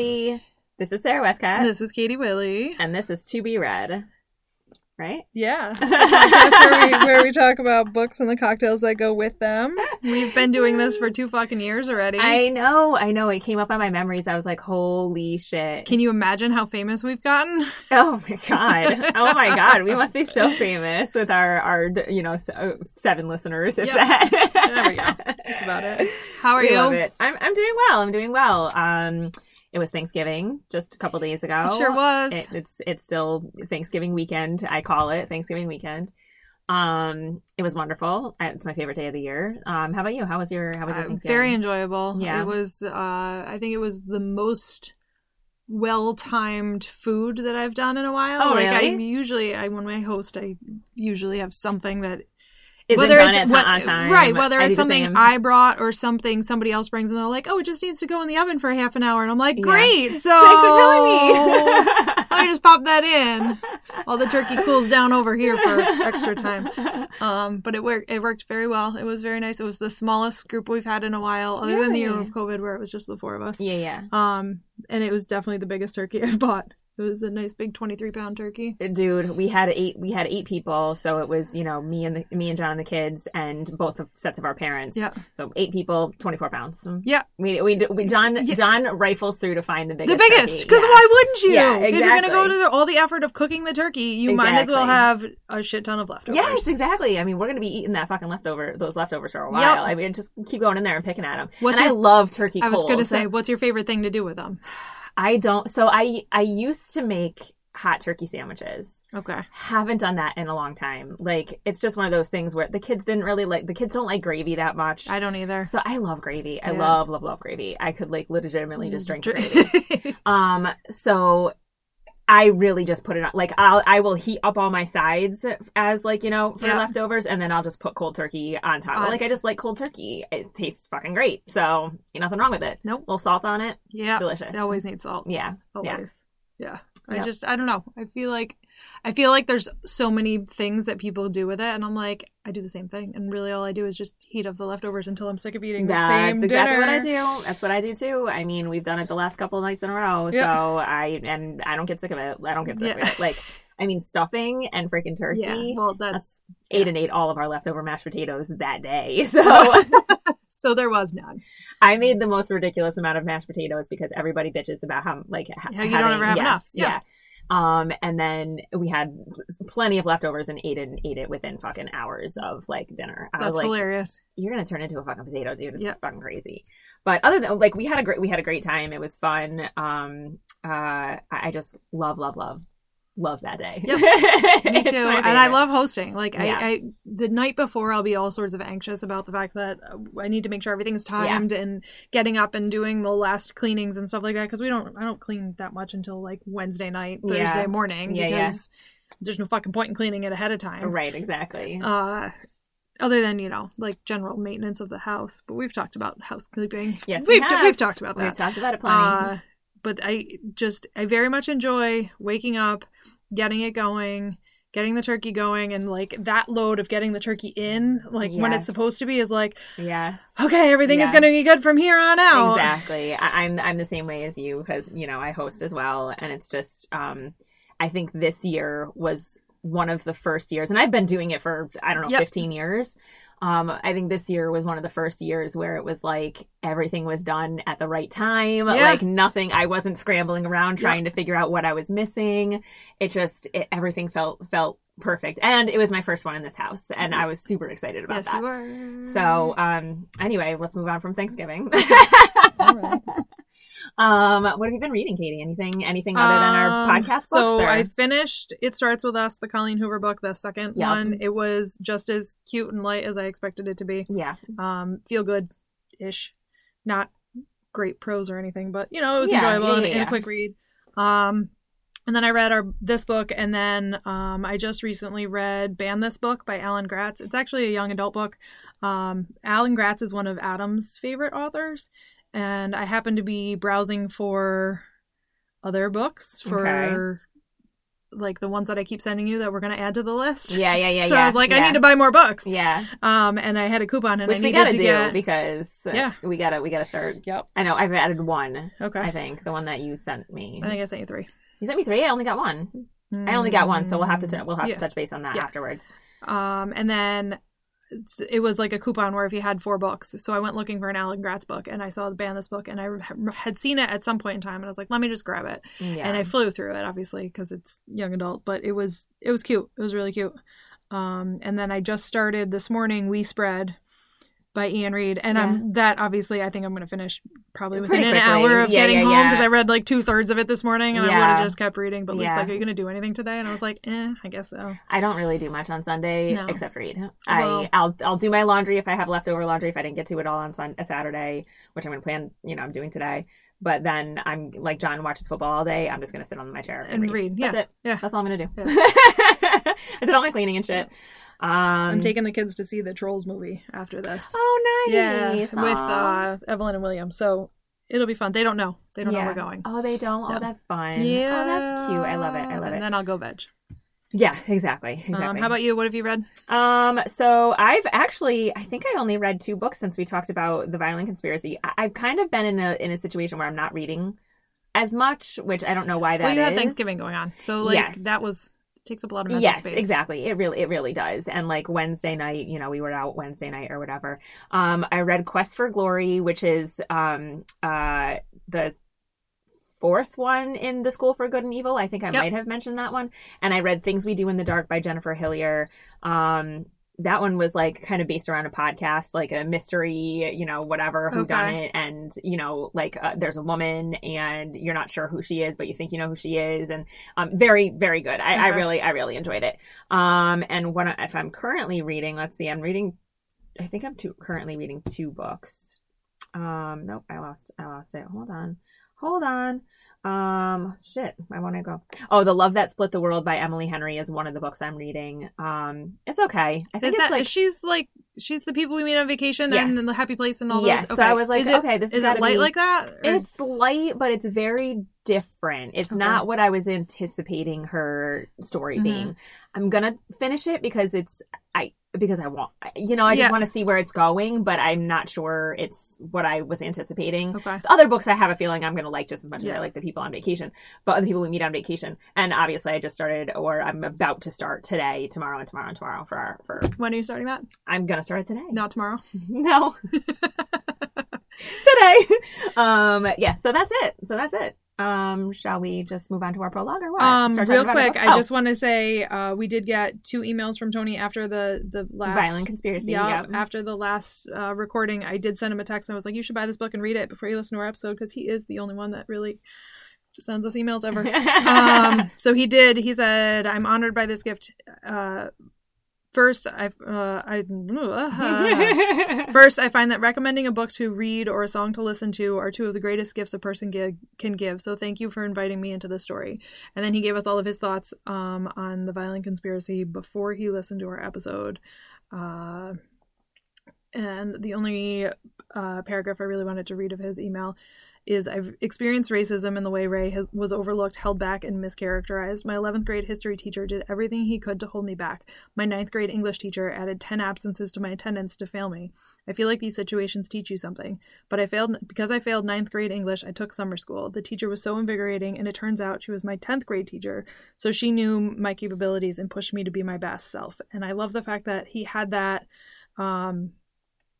Everybody. This is Sarah Westcott, This is Katie Willie. and this is To Be Read. Right? Yeah. Where we, where we talk about books and the cocktails that go with them. We've been doing this for two fucking years already. I know, I know. It came up on my memories. I was like, holy shit. Can you imagine how famous we've gotten? oh my God. Oh my God. We must be so famous with our, our you know, uh, seven listeners, if Yep. that. There we go. That's about it. How are we you? love it. I'm, I'm doing well. I'm doing well. Um, it was Thanksgiving just a couple days ago. It sure was. It, it's it's still Thanksgiving weekend. I call it Thanksgiving weekend. Um, it was wonderful. It's my favorite day of the year. Um, how about you? How was your How was your Uh, Thanksgiving? very enjoyable. Yeah. It was, uh, I think it was the most well timed food that I've done in a while. Oh, like I really? usually, I when I host, I usually have something that Isn't whether done it's what- on time. right, whether I it's something. I brought or something somebody else brings, and they're like, "Oh, it just needs to go in the oven for half an hour," and I'm like, Yeah. "Great!" So Thanks for telling me. I just pop that in while the turkey cools down over here for extra time. Um, but it worked. It worked very well. It was very nice. It was the smallest group we've had in a while, other than the year of COVID, where it was just the four of us. yeah, yeah. Um, and it was definitely the biggest turkey I've bought. It was a nice big 23 pound turkey. Dude, we had eight. We had eight people, so it was you know me and the, me and John and the kids, and both of sets of our parents. Yeah. So eight people, twenty four pounds. Yeah. We we, we John Yeah. John rifles through to find the biggest. the biggest because Yeah. why wouldn't you Yeah, exactly. if you're gonna go exactly. to the, all the effort of cooking the turkey you might as well have a shit ton of leftovers Yes, exactly. I mean, we're gonna be eating that fucking leftover, those leftovers for a while. I mean, just keep going in there and picking at them. What's and your- I love turkey. i was cold. gonna say what's your favorite thing to do with them I don't. So I I used to make hot turkey sandwiches. okay Haven't done that in a long time. Like it's just one of those things where the kids didn't really like. The kids don't like gravy that much. i don't either so I love gravy. I love love love gravy. I could like legitimately just drink gravy. Um, so I really just put it on. Like I'll I will heat up all my sides as like you know for Yeah. leftovers, and then I'll just put cold turkey on top. Like I just like cold turkey. It tastes fucking great. So ain't nothing wrong with it. Nope. little salt on it, yeah delicious. always need salt Yeah, yeah. always yeah, i Yep. just i don't know i feel like i feel like there's so many things that people do with it and i'm like i do the same thing and really all i do is just heat up the leftovers until i'm sick of eating the That's same exactly dinner what I do. That's what I do too. I mean, we've done it the last couple of nights in a row. Yep. So I and I don't get sick of it. I don't get sick Yeah. of it. Like I mean, stuffing and freaking turkey. yeah well that's ate and ate all of our leftover mashed potatoes that day. So so there was none I made the most ridiculous amount of mashed potatoes because everybody bitches about how like ha- How you don't ever have yes, enough. Yeah. Um, and then we had plenty of leftovers and ate it and ate it within fucking hours of like dinner. I that's was like, hilarious you're gonna turn into a fucking potato, dude. It's Yeah. fucking crazy. But other than like we had a great we had a great time. It was fun. Um, uh, I just love love love love that day. Yep. Me too. And I love hosting. Like Yeah. I, I, the night before, I'll be all sorts of anxious about the fact that uh, I need to make sure everything's timed and getting up and doing the last cleanings and stuff like that. Because we don't, I don't clean that much until like Wednesday night, Thursday Yeah. morning, Yeah, yeah. because there's no fucking point in cleaning it ahead of time. right exactly. Uh, other than you know, like general maintenance of the house. But we've talked about housekeeping. Yes, we we've have. we've talked about that We've talked about it plenty. Uh, but I just I very much enjoy waking up, getting it going, getting the turkey going, and like that load of getting the turkey in, like when it's supposed to be, is like yes. okay, everything Yes. is gonna be good from here on out. Exactly. I, I'm I'm the same way as you because you know I host as well, and it's just um, I think this year was one of the first years, and I've been doing it for I don't know Yep. 15 years. Um, I think this year was one of the first years where it was like everything was done at the right time. Yeah. Like nothing, I wasn't scrambling around trying to figure out what I was missing. It just it, everything felt felt perfect, and it was my first one in this house, and I was super excited about Yes, that. So, um, anyway, let's move on from Thanksgiving. All right. Um, what have you been reading, Katie? Anything, anything other than our Um, podcast So or- I finished It Starts With Us, the Colleen Hoover book, the second Yep. one. It was just as cute and light as I expected it to be. yeah, Um, feel good ish. Not great prose or anything, but you know, it was Yeah, enjoyable yeah, and, yeah, and yeah. a quick read. Um and then I read our this book, and then um, I just recently read "Ban This Book" by Alan Gratz. It's actually a young adult book. Um, Alan Gratz is one of Adam's favorite authors, and I happened to be browsing for other books for like the ones that I keep sending you that we're gonna add to the list. Yeah, yeah, yeah. so yeah, I was like, I need to buy more books. Yeah, Um, and I had a coupon and which I we gotta to do get. because Yeah. we gotta we gotta start. Yep. I know I've added one. Okay. I think the one that you sent me. I think I sent you three. You sent me three. I only got one. I only got one, so we'll have to t- we'll have Yeah. to touch base on that Yeah. afterwards. Um, and then it was like a coupon where if you had four books. So I went looking for an Alan Gratz book and I saw the Ban this book and I had seen it at some point in time and I was like, let me just grab it. Yeah. And I flew through it obviously because it's young adult, but it was it was cute. It was really cute. Um, and then I just started this morning We Spread by Iain Reid, and I'm that obviously I think I'm going to finish probably within an hour of Yeah, getting yeah, home yeah. because I read like two thirds of it this morning and I would have just kept reading. But Luke's Yeah. like, "Are you going to do anything today?" And I was like, "Eh, I guess so." I don't really do much on Sunday No. except read. Well- I I'll I'll do my laundry if I have leftover laundry if I didn't get to it all on sun, a Saturday, which I'm going to plan. You know, I'm doing today. But then I'm like John watches football all day. I'm just going to sit on my chair and, And read. read, That's yeah. it. Yeah. That's all I'm going to do. Yeah. I did all my cleaning and shit. Um, I'm taking the kids to see the Trolls movie after this. Oh, nice. Yeah, with uh, Evelyn and William. So it'll be fun. They don't know. They don't know Yeah. we're going. Oh, they don't. No. Oh, that's fun. Yeah. Oh, that's cute. I love it. I love it. and it. then I'll go veg. yeah, exactly. Exactly. Um, how about you? What have you read? Um, so I've actually, I think I only read two books since we talked about the violin conspiracy. I- I've kind of been in a in a situation where I'm not reading as much, which I don't know why that well, you had. Thanksgiving going on, so like Yes. that was takes up a lot of mental Yes, space. exactly. It really, it really does. And like Wednesday night, you know, we were out Wednesday night or whatever. Um, I read Quest for Glory, which is um uh the fourth one in the School for Good and Evil. I think I Yep. might have mentioned that one. And I read Things We Do in the Dark by Jennifer Hillier. Um, that one was like kind of based around a podcast, like a mystery, you know, whatever, who done it, and you know, like uh, there's a woman and you're not sure who she is, but you think you know who she is, and um, very, very good. I, I really, I really enjoyed it. Um, and what I- if I'm currently reading? Let's see, I'm reading. I think I'm two, currently reading two books. Um, nope, I lost, I lost it. Hold on, hold on. Um, shit, I want to go. Oh, The Love That Split the World by Emily Henry is one of the books I'm reading. Um, it's okay. I think Is it's that like she's like she's the people we meet on vacation Yes. and the happy place and all Yes, those? so I was like, is it, okay, this is it light be- like that? Or- It's light, but it's very different. It's Okay. not what I was anticipating her story Mhm. being. I'm gonna finish it because it's I because I want you know I just want to see where it's going, but I'm not sure it's what I was anticipating. okay. The other books I have a feeling I'm gonna like just as much as I like the people on vacation, but the people we meet on vacation. And obviously, I just started, or I'm about to start today, tomorrow, and tomorrow and tomorrow for our for. When are you starting that? I'm gonna start it today. Not tomorrow. No. Today. Um yeah, so that's it. So that's it. Um shall we just move on to our prologue or what? Um, Start real talking about our quick? I Oh, just want to say uh, we did get two emails from Tony after the the last violin conspiracy. Yeah, Yeah. after the last uh, recording, I did send him a text and I was like, "You should buy this book and read it before you listen to our episode because he is the only one that really sends us emails ever." um, so he did. He said, "I'm honored by this gift. Uh, first, I, uh, I, first, I find that recommending a book to read or a song to listen to are two of the greatest gifts a person gi- can give. So thank you for inviting me into this story." And then he gave us all of his thoughts um, on the violin conspiracy before he listened to our episode. Uh, and the only uh, paragraph I really wanted to read of his email is I've experienced racism in the way Ray has, was overlooked, held back, and mischaracterized. My 11th grade history teacher did everything he could to hold me back. My 9th grade English teacher added 10 absences to my attendance to fail me. I feel like these situations teach you something. But I failed because I failed 9th grade English, I took summer school. The teacher was so invigorating, and it turns out she was my 10th grade teacher, so she knew my capabilities and pushed me to be my best self. And I love the fact that he had that. Um,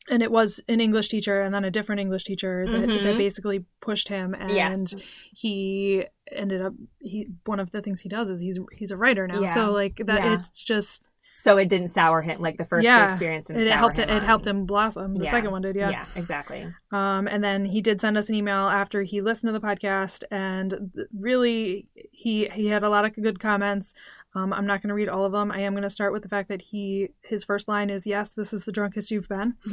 and it was an English teacher and then a different English teacher that, Mhm. that basically pushed him and Yes. he ended up he one of the things he does is he's he's a writer now Yeah. so like that Yeah. it's just so it didn't sour him like the first Yeah. experience it, helped him it, helped him blossom the Yeah. second one did yeah. Yeah, exactly. um and then he did send us an email after he listened to the podcast and really he he had a lot of good comments Um, I'm not going to read all of them. I am going to start with the fact that he his first line is, "Yes, this is the drunkest you've been."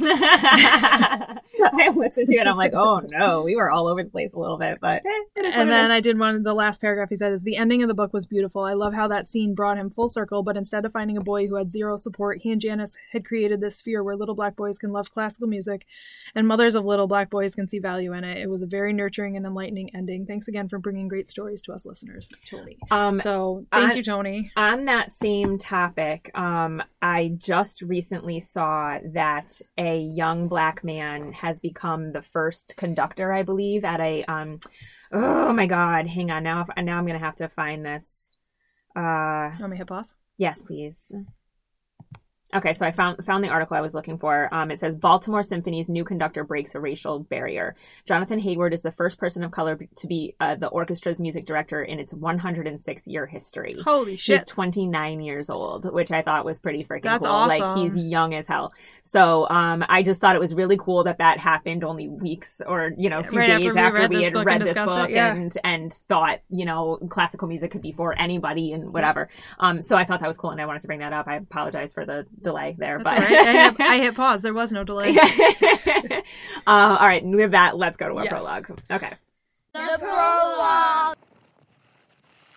I listened to it. I'm like, oh no, we were all over the place a little bit, but eh, and then I did one. The last paragraph he said is, "The ending of the book was beautiful. I love how that scene brought him full circle. But instead of finding a boy who had zero support, he and Janice had created this sphere where little black boys can love classical music, and mothers of little black boys can see value in it. It was a very nurturing and enlightening ending. Thanks again for bringing great stories to us listeners, Tony. Um, so thank on, you, Tony. On that same topic, um, I just recently saw that a young black man has become the first conductor, I believe, at a um oh my god, hang on now now I'm gonna have to find this. Uh you want me to hit pause? Yes, please. Okay, so I found found the article I was looking for. Um, it says Baltimore Symphony's new conductor breaks a racial barrier. Jonathan Heyward is the first person of color to be uh, the orchestra's music director in its 106 year history. Holy shit! He's 29 years old, which I thought was pretty freaking That's cool. Awesome. Like he's young as hell. So um, I just thought it was really cool that that happened only weeks or you know a few right days after we, after we had read this book it, yeah. and and thought you know classical music could be for anybody and whatever. Um, so I thought that was cool and I wanted to bring that up. I apologize for the delay there, That's but. all right. I hit, I hit pause. There was no delay. uh, all right, with that, let's go to our Yes. prologue. Okay. The prologue.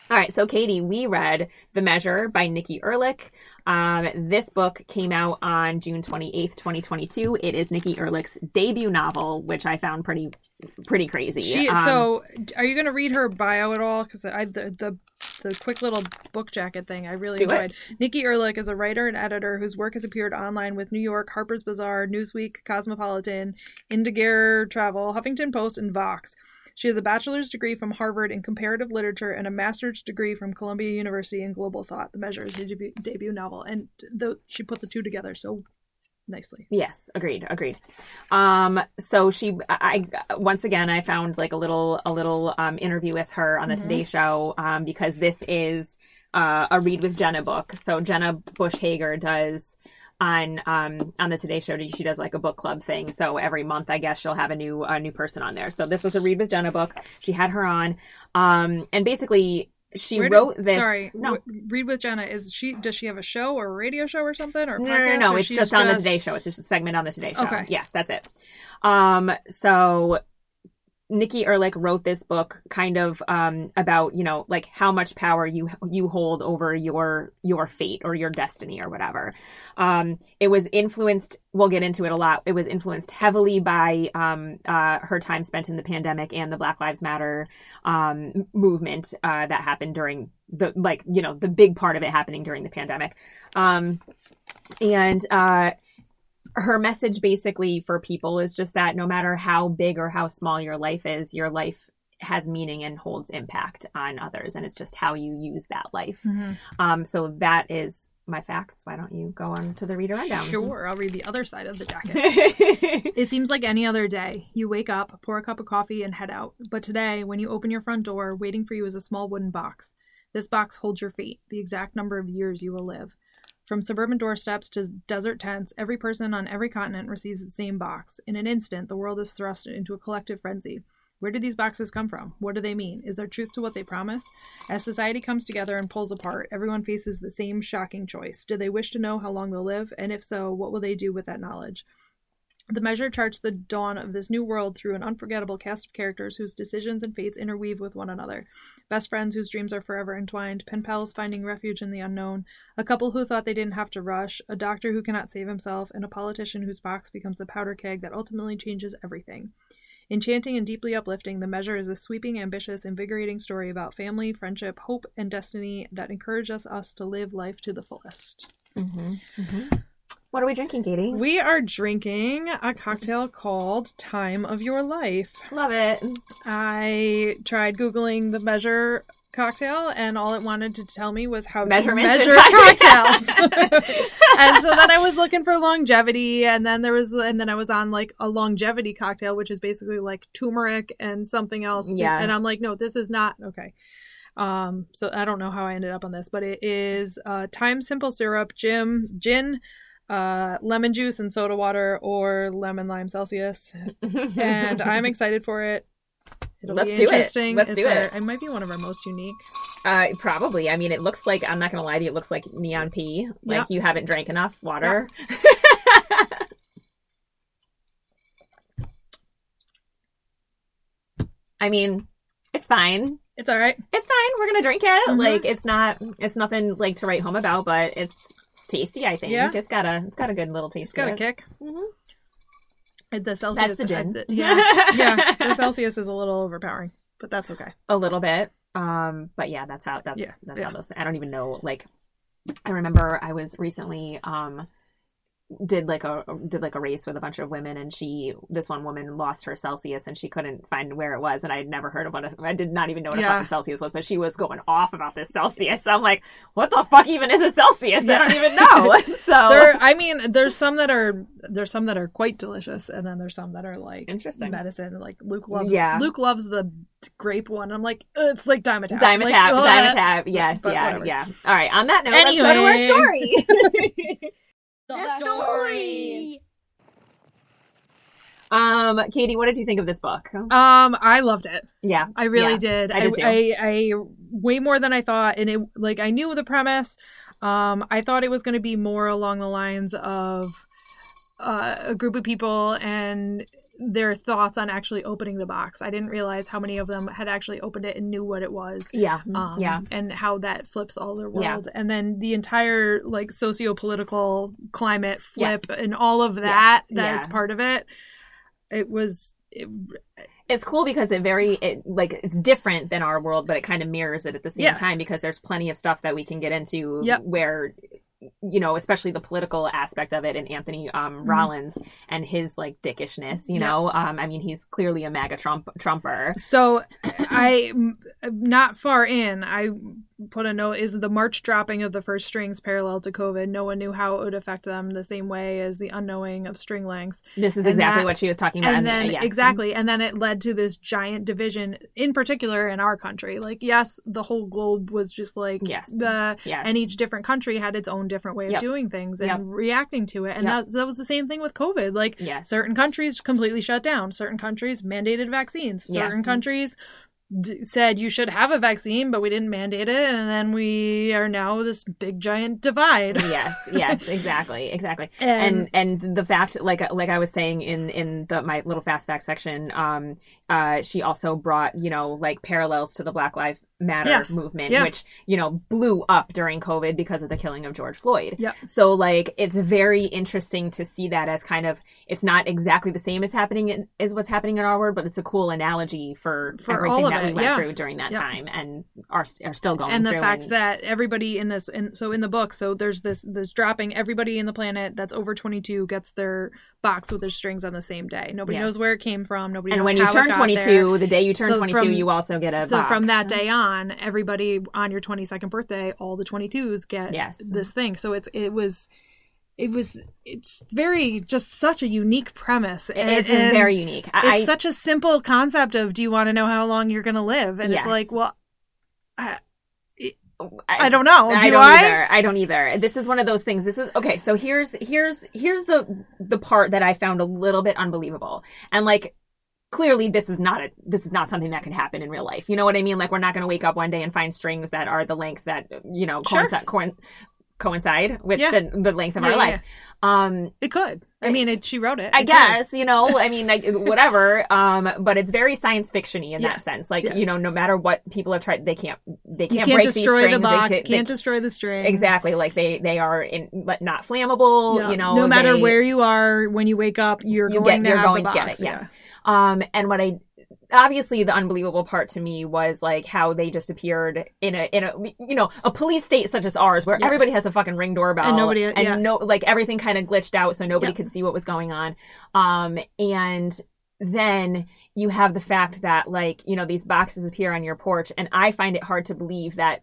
All right, so Katie, we read The Measure by Nikki Erlick. Um, this book came out on June 28th, 2022. It is Nikki Erlick's debut novel, which I found pretty pretty crazy. She Um, so are you going to read her bio at all? Because I the, the the quick little book jacket thing I really Do it. enjoyed. Nikki Erlick is a writer and editor whose work has appeared online with New York, Harper's Bazaar, Newsweek, Cosmopolitan, Indiger Travel, Huffington Post, and Vox. She has a bachelor's degree from Harvard in comparative literature and a master's degree from Columbia University in global thought. The Measure is her debut, debut novel, and the, she put the two together so nicely. Yes, agreed, agreed. Um, so she, I, once again, I found like a little, a little um, interview with her on the Mhm. Today Show um, because this is uh, a read with Jenna book. So Jenna Bush Hager does on um on the Today Show. She does like a book club thing. So every month, I guess she'll have a new a new person on there. So this was a read with Jenna book. She had her on, um, and basically she Where did- wrote this. Sorry, no. read with Jenna. Is she? Does she have a show or a radio show or something or a No, no, podcast? no, no. or It's just on the Today Show. It's just a segment on the Today Show. Okay. Yes, that's it. Um, so Nikki Erlick wrote this book kind of um about, you know, like how much power you you hold over your your fate or your destiny or whatever. Um it was influenced we'll get into it a lot. It was influenced heavily by um uh her time spent in the pandemic and the Black Lives Matter um movement uh that happened during the like, you know, the big part of it happening during the pandemic. Um and uh her message basically for people is just that no matter how big or how small your life is, your life has meaning and holds impact on others, and it's just how you use that life. Mhm. Um, so that is my facts. Why don't you go on to the reader rundown? Sure, I'll read the other side of the jacket. It seems like any other day. You wake up, pour a cup of coffee, and head out. But today, when you open your front door, waiting for you is a small wooden box. This box holds your fate, the exact number of years you will live. From suburban doorsteps to desert tents, every person on every continent receives the same box. In an instant, the world is thrust into a collective frenzy. Where do these boxes come from? What do they mean? Is there truth to what they promise? As society comes together and pulls apart, everyone faces the same shocking choice. Do they wish to know how long they'll live? And if so, what will they do with that knowledge? The measure charts the dawn of this new world through an unforgettable cast of characters whose decisions and fates interweave with one another. Best friends whose dreams are forever entwined, pen pals finding refuge in the unknown, a couple who thought they didn't have to rush, a doctor who cannot save himself, and a politician whose box becomes the powder keg that ultimately changes everything. Enchanting and deeply uplifting, The Measure is a sweeping, ambitious, invigorating story about family, friendship, hope, and destiny that encourages us to live life to the fullest. Mhm, mhm. What are we drinking, Katie? We are drinking a cocktail called Time of Your Life. Love it. I tried Googling the measure cocktail, and all it wanted to tell me was how Measurements to measure cocktails. and so then I was looking for longevity, and then there was, and then I was on like a longevity cocktail, which is basically like turmeric and something else. to- Yeah. And I'm like, no, this is not okay. Um, so I don't know how I ended up on this, but it is uh, thyme simple syrup, gin, gin, uh, lemon juice and soda water, or lemon lime Celsius. And I'm excited for it. It'll Let's be do it. interesting. Let's It's do our- it. It might be one of our most unique. Uh, probably. I mean, it looks like I'm not gonna lie to you. It looks like neon pee. Like Yep. you haven't drank enough water. I mean, it's fine. It's all right. It's fine. We're gonna drink it. Mhm. Like it's not. It's nothing like to write home about, but it's tasty. I think Yeah. it's got a. It's got a good little taste. It's got a kick. Mhm. Uh, The Celsius. That's the gin. the- yeah, yeah. The Celsius is a little overpowering, but that's okay. a little bit. Um, but yeah, that's how that's Yeah, that's yeah. how those. I don't even know. Like, I remember I was recently um did like a did like a race with a bunch of women, and she this one woman lost her Celsius, and she couldn't find where it was, and I had never heard of what a, I did not even know what a fucking Celsius was, but she was going off about this Celsius. I'm like, what the fuck even is a Celsius? I don't even know. so There, I mean, there's some that are there's some that are quite delicious, and then there's some that are like Interesting. medicine. Like Luke loves. Yeah. Luke loves the grape one. I'm like, "Uh, it's like Dimetapp. Dimetapp, Like. Dimetapp, yes, yeah, whatever. yeah. All right, on that note, let's go to our story. The story. um, Katie, what did you think of this book? Um, I loved it. Yeah, I really Yeah, did. I did too. I, I way more than I thought, and it like I knew the premise. Um, I thought it was going to be more along the lines of uh, a group of people and their thoughts on actually opening the box. I didn't realize how many of them had actually opened it and knew what it was. yeah, Um, yeah. and how that flips all their Yeah. world, and then the entire like socio-political climate flip Yes. and all of that Yes, that's yeah. part of it. It was it, It's cool because it very it like it's different than our world, but it kind of mirrors it at the same Yeah. time because there's plenty of stuff that we can get into Yep. where you know, especially the political aspect of it and Anthony um Mhm. Rollins and his like dickishness, you Yeah. know. Um I mean he's clearly a MAGA Trump Trumper. So I not far in, I put a note is the March dropping of the first strings parallel to COVID. No one knew how it would affect them the same way as the unknowing of string lengths. This is And exactly that- what she was talking about. And then yes. exactly, and then it led to this giant division in particular in our country. Like yes, the whole globe was just like Yes. the Yes. and each different country had its own different way of Yep. doing things and Yep. reacting to it. And Yep. that, that was the same thing with COVID. Like Yes. certain countries completely shut down, certain countries mandated vaccines, certain countries d- said you should have a vaccine, but we didn't mandate it, and then we are now this big giant divide. yes, yes, exactly, exactly. And- and and the fact like like i was saying in in the my little fast fact section um uh she also brought you know like parallels to the black lives matter Yes. movement Yeah. which you know blew up during covid because of the killing of george floyd Yeah. so like it's very interesting to see that as kind of it's not exactly the same as happening in, as what's happening in our world but it's a cool analogy for, For everything that we went yeah. through during that Yeah. time and are are still going and the fact and- that everybody in this and so in the book so there's this this dropping everybody in the planet that's over 22 gets their box with their strings on the same day nobody Yes. knows where it came from nobody and when you turn 22 there. the day you turn So 22 from- you also get a so from that day on everybody on your 22nd birthday all the 22s get Yes. this thing so it's it was it was it's very just such a unique premise and, it's and very unique. I, it's such a simple concept of do you want to know how long you're going to live and Yes. it's like well I, I, I don't know I do don't I, either. I don't either. This is one of those things. This is okay. So here's here's here's the the part that I found a little bit unbelievable, and like clearly this is not a this is not something that can happen in real life. You know what I mean? Like we're not going to wake up one day and find strings that are the length that you know Sure. Coincide with Yeah. the the length of Yeah, our lives. Um, It could. I mean, it, she wrote it. I It could. guess, you know, I mean, like, whatever. Um, but it's very science fictiony in Yeah. that sense. Like, Yeah. you know, no matter what people have tried, they can't, they can't, can't break destroy these strings. the box. They, they can't destroy the string. Exactly. Like they they are in but not flammable. Yeah. You know, no matter they- where you are when you wake up, you're you going get to you're going to box. get it. Yes. Yeah. Um, and what I obviously the unbelievable part to me was like how they just appeared in a in a you know a police state such as ours where Yeah. everybody has a fucking ring doorbell And nobody- and yeah. no like everything kind of glitched out so nobody Yeah. could see what was going on. Um, and then you have the fact that like you know these boxes appear on your porch and I find it hard to believe that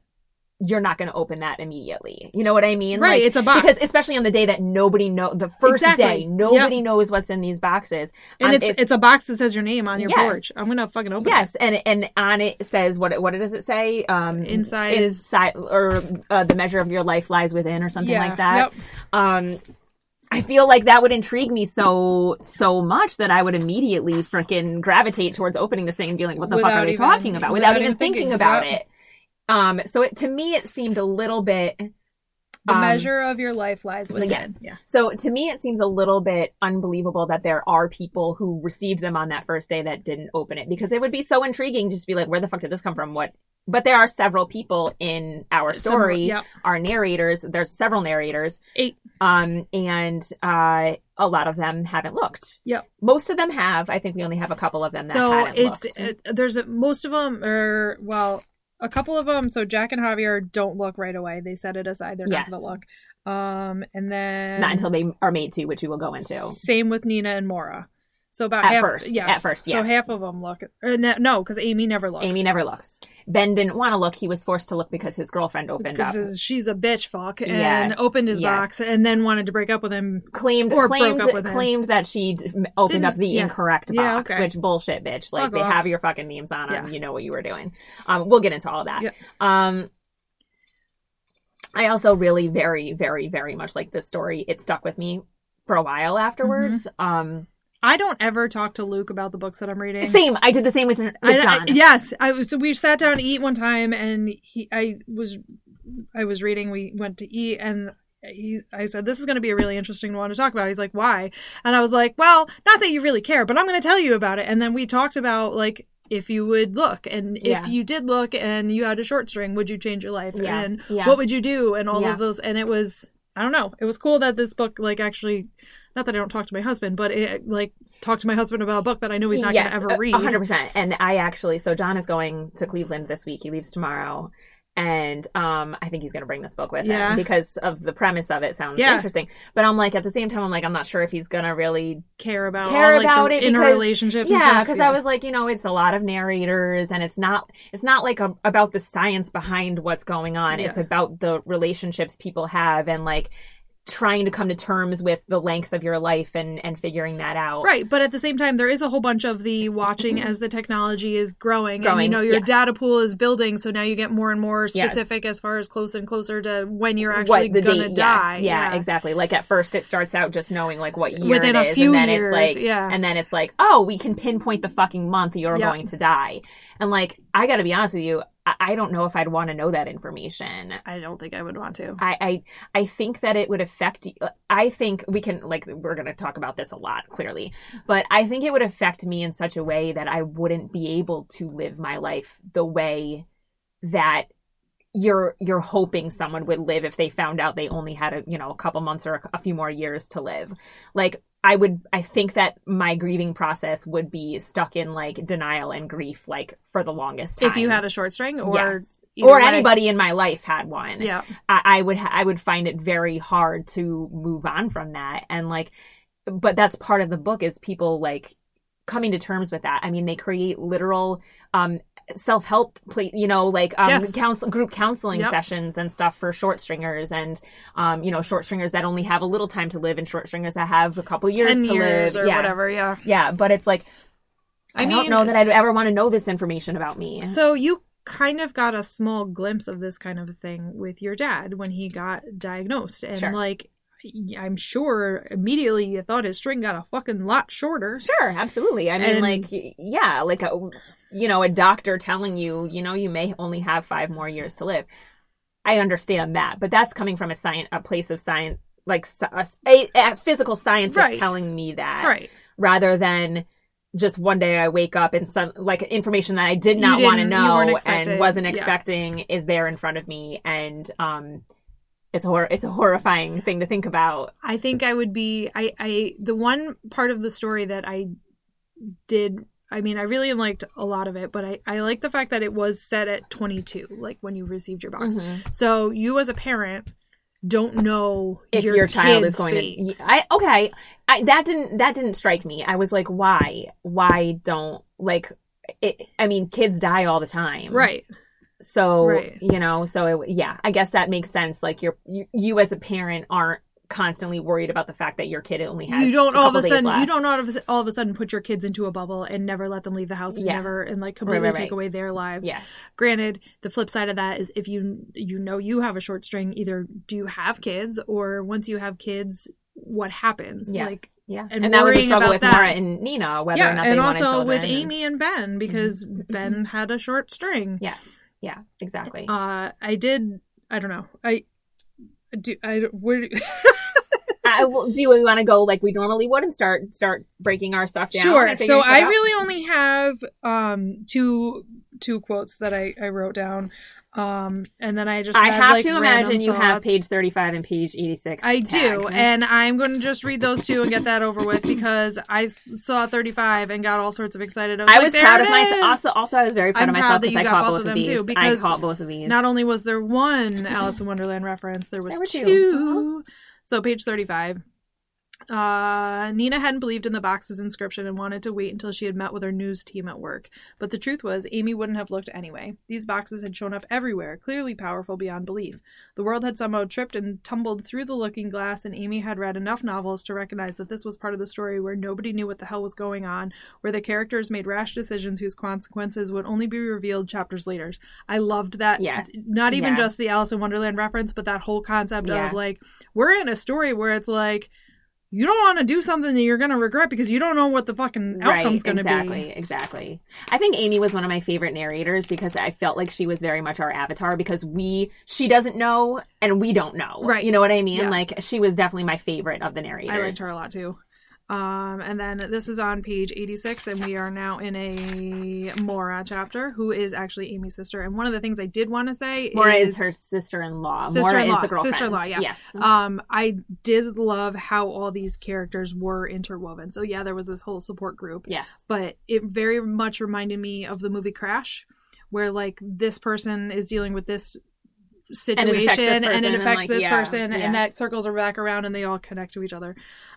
you're not going to open that immediately. You know what I mean? Right, Like, it's a box. because especially on the day that nobody know the first Exactly. day nobody knows what's in these boxes. And Um, it's if- it's a box that says your name on your Yes. porch. I'm gonna fucking open it. yes, and and on it says what what does it say? Um, Inside is- inside or uh, the measure of your life lies within, or something Yeah. like that. Yep. Um, I feel like that would intrigue me so so much that I would immediately freaking gravitate towards opening this thing and being like, "What the fuck are we even- talking about?" Without, even thinking, about Yep. it. Um, so it, to me, it seemed a little bit. The um, measure of your life lies within. yes. Yeah. So to me, it seems a little bit unbelievable that there are people who received them on that first day that didn't open it because it would be so intriguing just to be like, where the fuck did this come from? What? But there are several people in our Some- story, yeah. our narrators. There's several narrators, Eight. um, and uh, a lot of them haven't looked. Yep. Most of them have. I think we only have a couple of them that so it's it, there's a, most of them are well a couple of them so jack and javier don't look right away they set it aside they're Yes. not gonna look um and then Not until they are made to, which we will go into. same with nina and maura so about At half first, yes. at first, so half of them look or no- no because amy never looks Amy never looks. Ben didn't want to look. He was forced to look because his girlfriend opened up. she's a bitch fuck and Yes, opened his yes. box and then wanted to break up with him claimed Or broke up with him. claimed that she opened up Didn't- the yeah. incorrect Yeah, box, okay. which bullshit, bitch. Like Fuck they off. have your fucking names on them. Yeah. You know what you were doing. Um, we'll get into all that. Yeah. Um, I also really very very very much like this story. It stuck with me for a while afterwards. Mm-hmm. Um, i don't ever talk to luke about the books that i'm reading same. I did the same with, with I- I- John. yes, I was. So we sat down to eat one time, and he, I was, I was reading. We went to eat, and he, I said, "This is going to be a really interesting one to talk about." He's like, "Why?" And I was like, "Well, not that you really care, but I'm going to tell you about it." And then we talked about like if you would look, and if Yeah. you did look, and you had a short string, would you change your life? Yeah, And yeah. what would you do? And all of those, and it was. I don't know. It was cool that this book, like, actually, not that I don't talk to my husband, but it, like, talk to my husband about a book that I know he's not yes, going to ever read. a hundred percent. And I actually, so John is going to Cleveland this week. He leaves tomorrow, and um, I think he's going to bring this book with Yeah. him because of the premise of it. Sounds Yeah. interesting. But I'm like, at the same time, I'm like, I'm not sure if he's going to really care about care all, like, about it inner because- relationships. yeah because i was like you know it's a lot of narrators and it's not it's not like a, about the science behind what's going on it's about the relationships people have and like trying to come to terms with the length of your life and and figuring that out right. But at the same time, there is a whole bunch of the watching as the technology is growing, and you know your yes. data pool is building. So now you get more and more Yes. specific as far as close and closer to when you're actually gonna date yes. die. yeah, exactly like at first it starts out just knowing like what year Within it a is, few and then years, it's like yeah. and then it's like oh we can pinpoint the fucking month you're Yep. going to die and like i gotta be honest with you I, don't know if i'd want to know that information I don't think I would want to. I, I I think that it would affect. Uh, I think we can like we're going to talk about this a lot clearly, but I think it would affect me in such a way that I wouldn't be able to live my life the way that you're you're hoping someone would live if they found out they only had a you know a couple months or a, a few more years to live. Like I would I think that my grieving process would be stuck in like denial and grief like for the longest time. If you had a short string, or Yes. or way. anybody in my life had one. yeah, I, I would ha- I would find it very hard to move on from that and like but that's part of the book is people like coming to terms with that. I mean, they create literal um self-help pla you know like um Yes. counsel group counseling Yep. sessions and stuff for short stringers and um you know short stringers that only have a little time to live and short stringers that have a couple years ten to years live or whatever. Yeah. yeah but it's like I I, mean, don't know that I'd ever want to know this information about me So you kind of got a small glimpse of this kind of thing with your dad when he got diagnosed, and Sure. like. I'm sure immediately you thought his string got a fucking lot shorter. Sure, absolutely. I mean, And- like, yeah, like a, you know, a doctor telling you, you know, you may only have five more years to live. I understand that, but that's coming from a science, a place of science, like a, a physical scientist Right. telling me that, Right. rather than just one day I wake up and some like information that I did not want to didn't- you weren't know and wasn't yeah. expecting is there in front of me, and um, it's hor- it's a horrifying thing to think about. I think I would be I I the one part of the story that I did I mean I really liked a lot of it, but I I like the fact that it was set at 22, like when you received your box. Mm-hmm. So you as a parent don't know if your, your, child is going fate. to I okay I that didn't that didn't strike me I was like why why don't like it I mean kids die all the time Right. so Right. you know so it, yeah I guess that makes sense like you're you, you as a parent aren't constantly worried about the fact that your kid only has You don't a all of a sudden you don't all of, a, all of a sudden put your kids into a bubble and never let them leave the house and Yes. never and like completely right, take right. away their lives. yes Granted, the flip side of that is if you you know you have a short string, either do you have kids or once you have kids, what happens? yes Like yeah and and, that was a struggle about with that. Mara and Nina whether or yeah, not and they wanted also children with and- also with Amy and Ben because Ben had a short string. yes Yeah, exactly. Uh, I did. I don't know. I do. I where. I, well, do we want to go like we normally would and start start breaking our stuff down? Sure. So I out? really only have um two two quotes that I I wrote down. Um, and then I just I had, have like, to imagine you have page thirty five and page eighty six. I do, and I'm going to just read those two and get that over with because I saw 35 and got all sorts of excited. I was, I like, was "There proud of myself. is!" Also, also, I was very proud I'm of myself that because you I got caught both both of these. too, because I caught both of these. Not only was there one Alice in Wonderland reference, there was There two. two. So page 35. Uh, Nina hadn't believed in the box's inscription and wanted to wait until she had met with her news team at work. But the truth was, Amy wouldn't have looked anyway. These boxes had shown up everywhere, clearly powerful beyond belief. The world had somehow tripped and tumbled through the looking glass, and Amy had read enough novels to recognize that this was part of the story where nobody knew what the hell was going on, where the characters made rash decisions whose consequences would only be revealed chapters later. I loved that. Yes. Not even Yeah. just the Alice in Wonderland reference, but that whole concept Yeah. of like, we're in a story where it's like, you don't want to do something that you're going to regret because you don't know what the fucking outcome's going to exactly, be. Exactly, exactly. I think Amy was one of my favorite narrators because I felt like she was very much our avatar because we she doesn't know and we don't know. Right. You know what I mean? Yes. Like she was definitely my favorite of the narrators. I liked her a lot too. Um, and then this is on page 86, and we are now in a Maura chapter, who is actually Amy's sister. And one of the things I did want to say is Maura is, is her sister-in-law. Sister-in-law, the sister-in-law, yeah. Yes. um, I did love how all these characters were interwoven. So yeah, there was this whole support group, yes. but it very much reminded me of the movie Crash, where like this person is dealing with this situation affects this and it affects and, like, this yeah, person yeah. and that circles are back around and they all connect to each other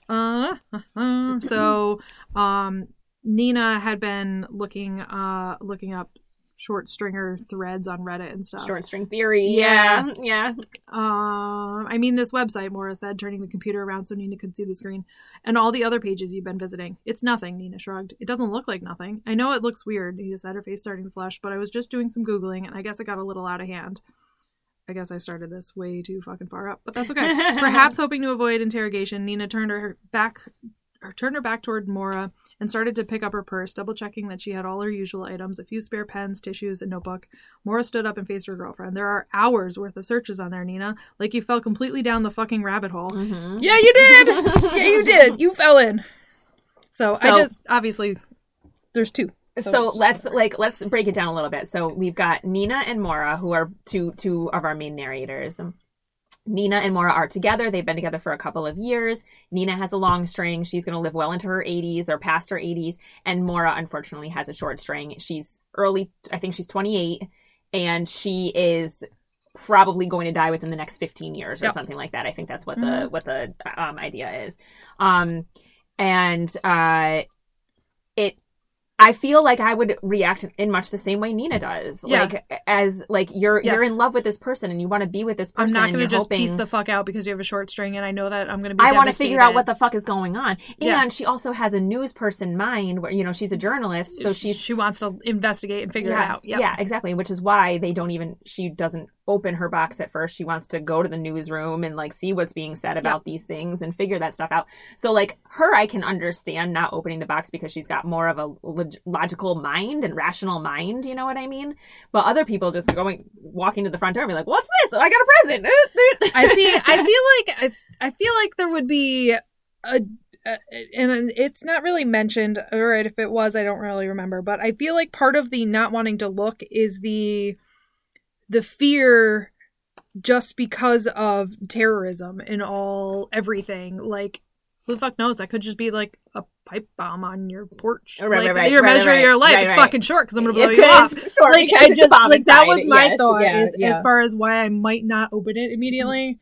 uh, uh, so um nina had been looking uh looking up short stringer threads on reddit and stuff Short string theory. Yeah. Yeah. Yeah. um, I mean, this website, Maura said, turning the computer around so Nina could see the screen. And all the other pages you've been visiting. It's nothing, Nina shrugged. It doesn't look like nothing. I know it looks weird, Nina said, her face starting to flush, but I was just doing some Googling, and I guess it got a little out of hand. I guess I started this way too fucking far up, but that's okay. Perhaps hoping to avoid interrogation, Nina turned her back or turned her back toward Maura and started to pick up her purse, double checking that she had all her usual items, a few spare pens, tissues, and notebook. Maura stood up and faced her girlfriend. There are hours worth of searches on there, Nina. Like you fell completely down the fucking rabbit hole. Mhm. Yeah, you did. yeah, you did. You fell in. So, I just obviously there's two. So, it's- let's like let's break it down a little bit. So we've got Nina and Maura, who are two two of our main narrators. Nina and Maura are together. They've been together for a couple of years. Nina has a long string. She's going to live well into her 80s or past her 80s. And Maura, unfortunately, has a short string. She's early, I think she's 28, and she is probably going to die within the next 15 years or Yep. something like that. I think that's what Mhm. the what the um, idea is. Um, and uh, I feel like I would react in much the same way Nina mm. does. Yeah. Like as like you're you're in love with this person and you want to be with this person. I'm not going to just piece hoping- the fuck out because you have a short string, and I know that I'm going to be. I want to figure out what the fuck is going on. And Yeah. she also has a news person mind where you know she's a journalist, so she's she wants to investigate and figure it out. Yep. Yeah, exactly. Which is why they don't even she doesn't open her box at first. She wants to go to the newsroom and like see what's being said about these things and figure that stuff out. So like her I can understand not opening the box because she's got more of a log- logical mind and rational mind, you know what I mean? But other people just going walking to the front door and be like, "What's this? Oh, I got a present." I see. I feel like I, I feel like there would be a, a, and it's not really mentioned, or if it was, I don't really remember. But I feel like part of the not wanting to look is the the fear just because of terrorism and all everything. Like, who the fuck knows? That could just be like a pipe bomb on your porch. Right, like, right, right, you're measuring your life. it's fucking short because I'm gonna blow It's- you off. short like I just like that was my Yes, thought yeah, is yeah. as far as why I might not open it immediately.